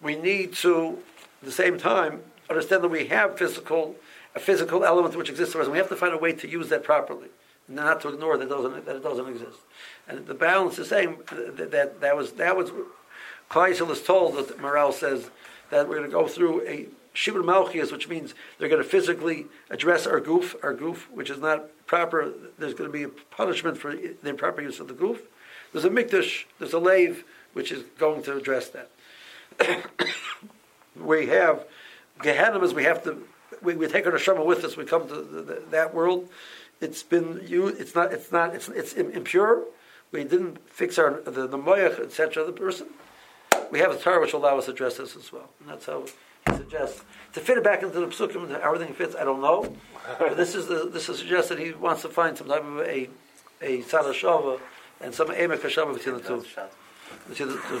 We need to, at the same time, understand that we have physical a physical element which exists for us, and we have to find a way to use that properly, and not to ignore that it doesn't, that it doesn't exist. And the balance is saying that that, that was that was Kleisel is told that Maharal says that we're going to go through a Shibur Malchias, which means they're going to physically address our goof, our goof, which is not proper. There's going to be a punishment for the improper use of the goof. There's a mikdash, there's a lave, which is going to address that. we have Gehenna we have to we, we take our neshama with us. We come to the, the, that world. It's been you. It's not. It's not. It's it's impure. We didn't fix our the, the moyach etc. The person. We have a Torah which will allow us to address this as well, and that's how he suggests to fit it back into the psukim. How everything fits, I don't know. but this is the this is suggests that he wants to find some type of a a sadashava and some emek between the two between the two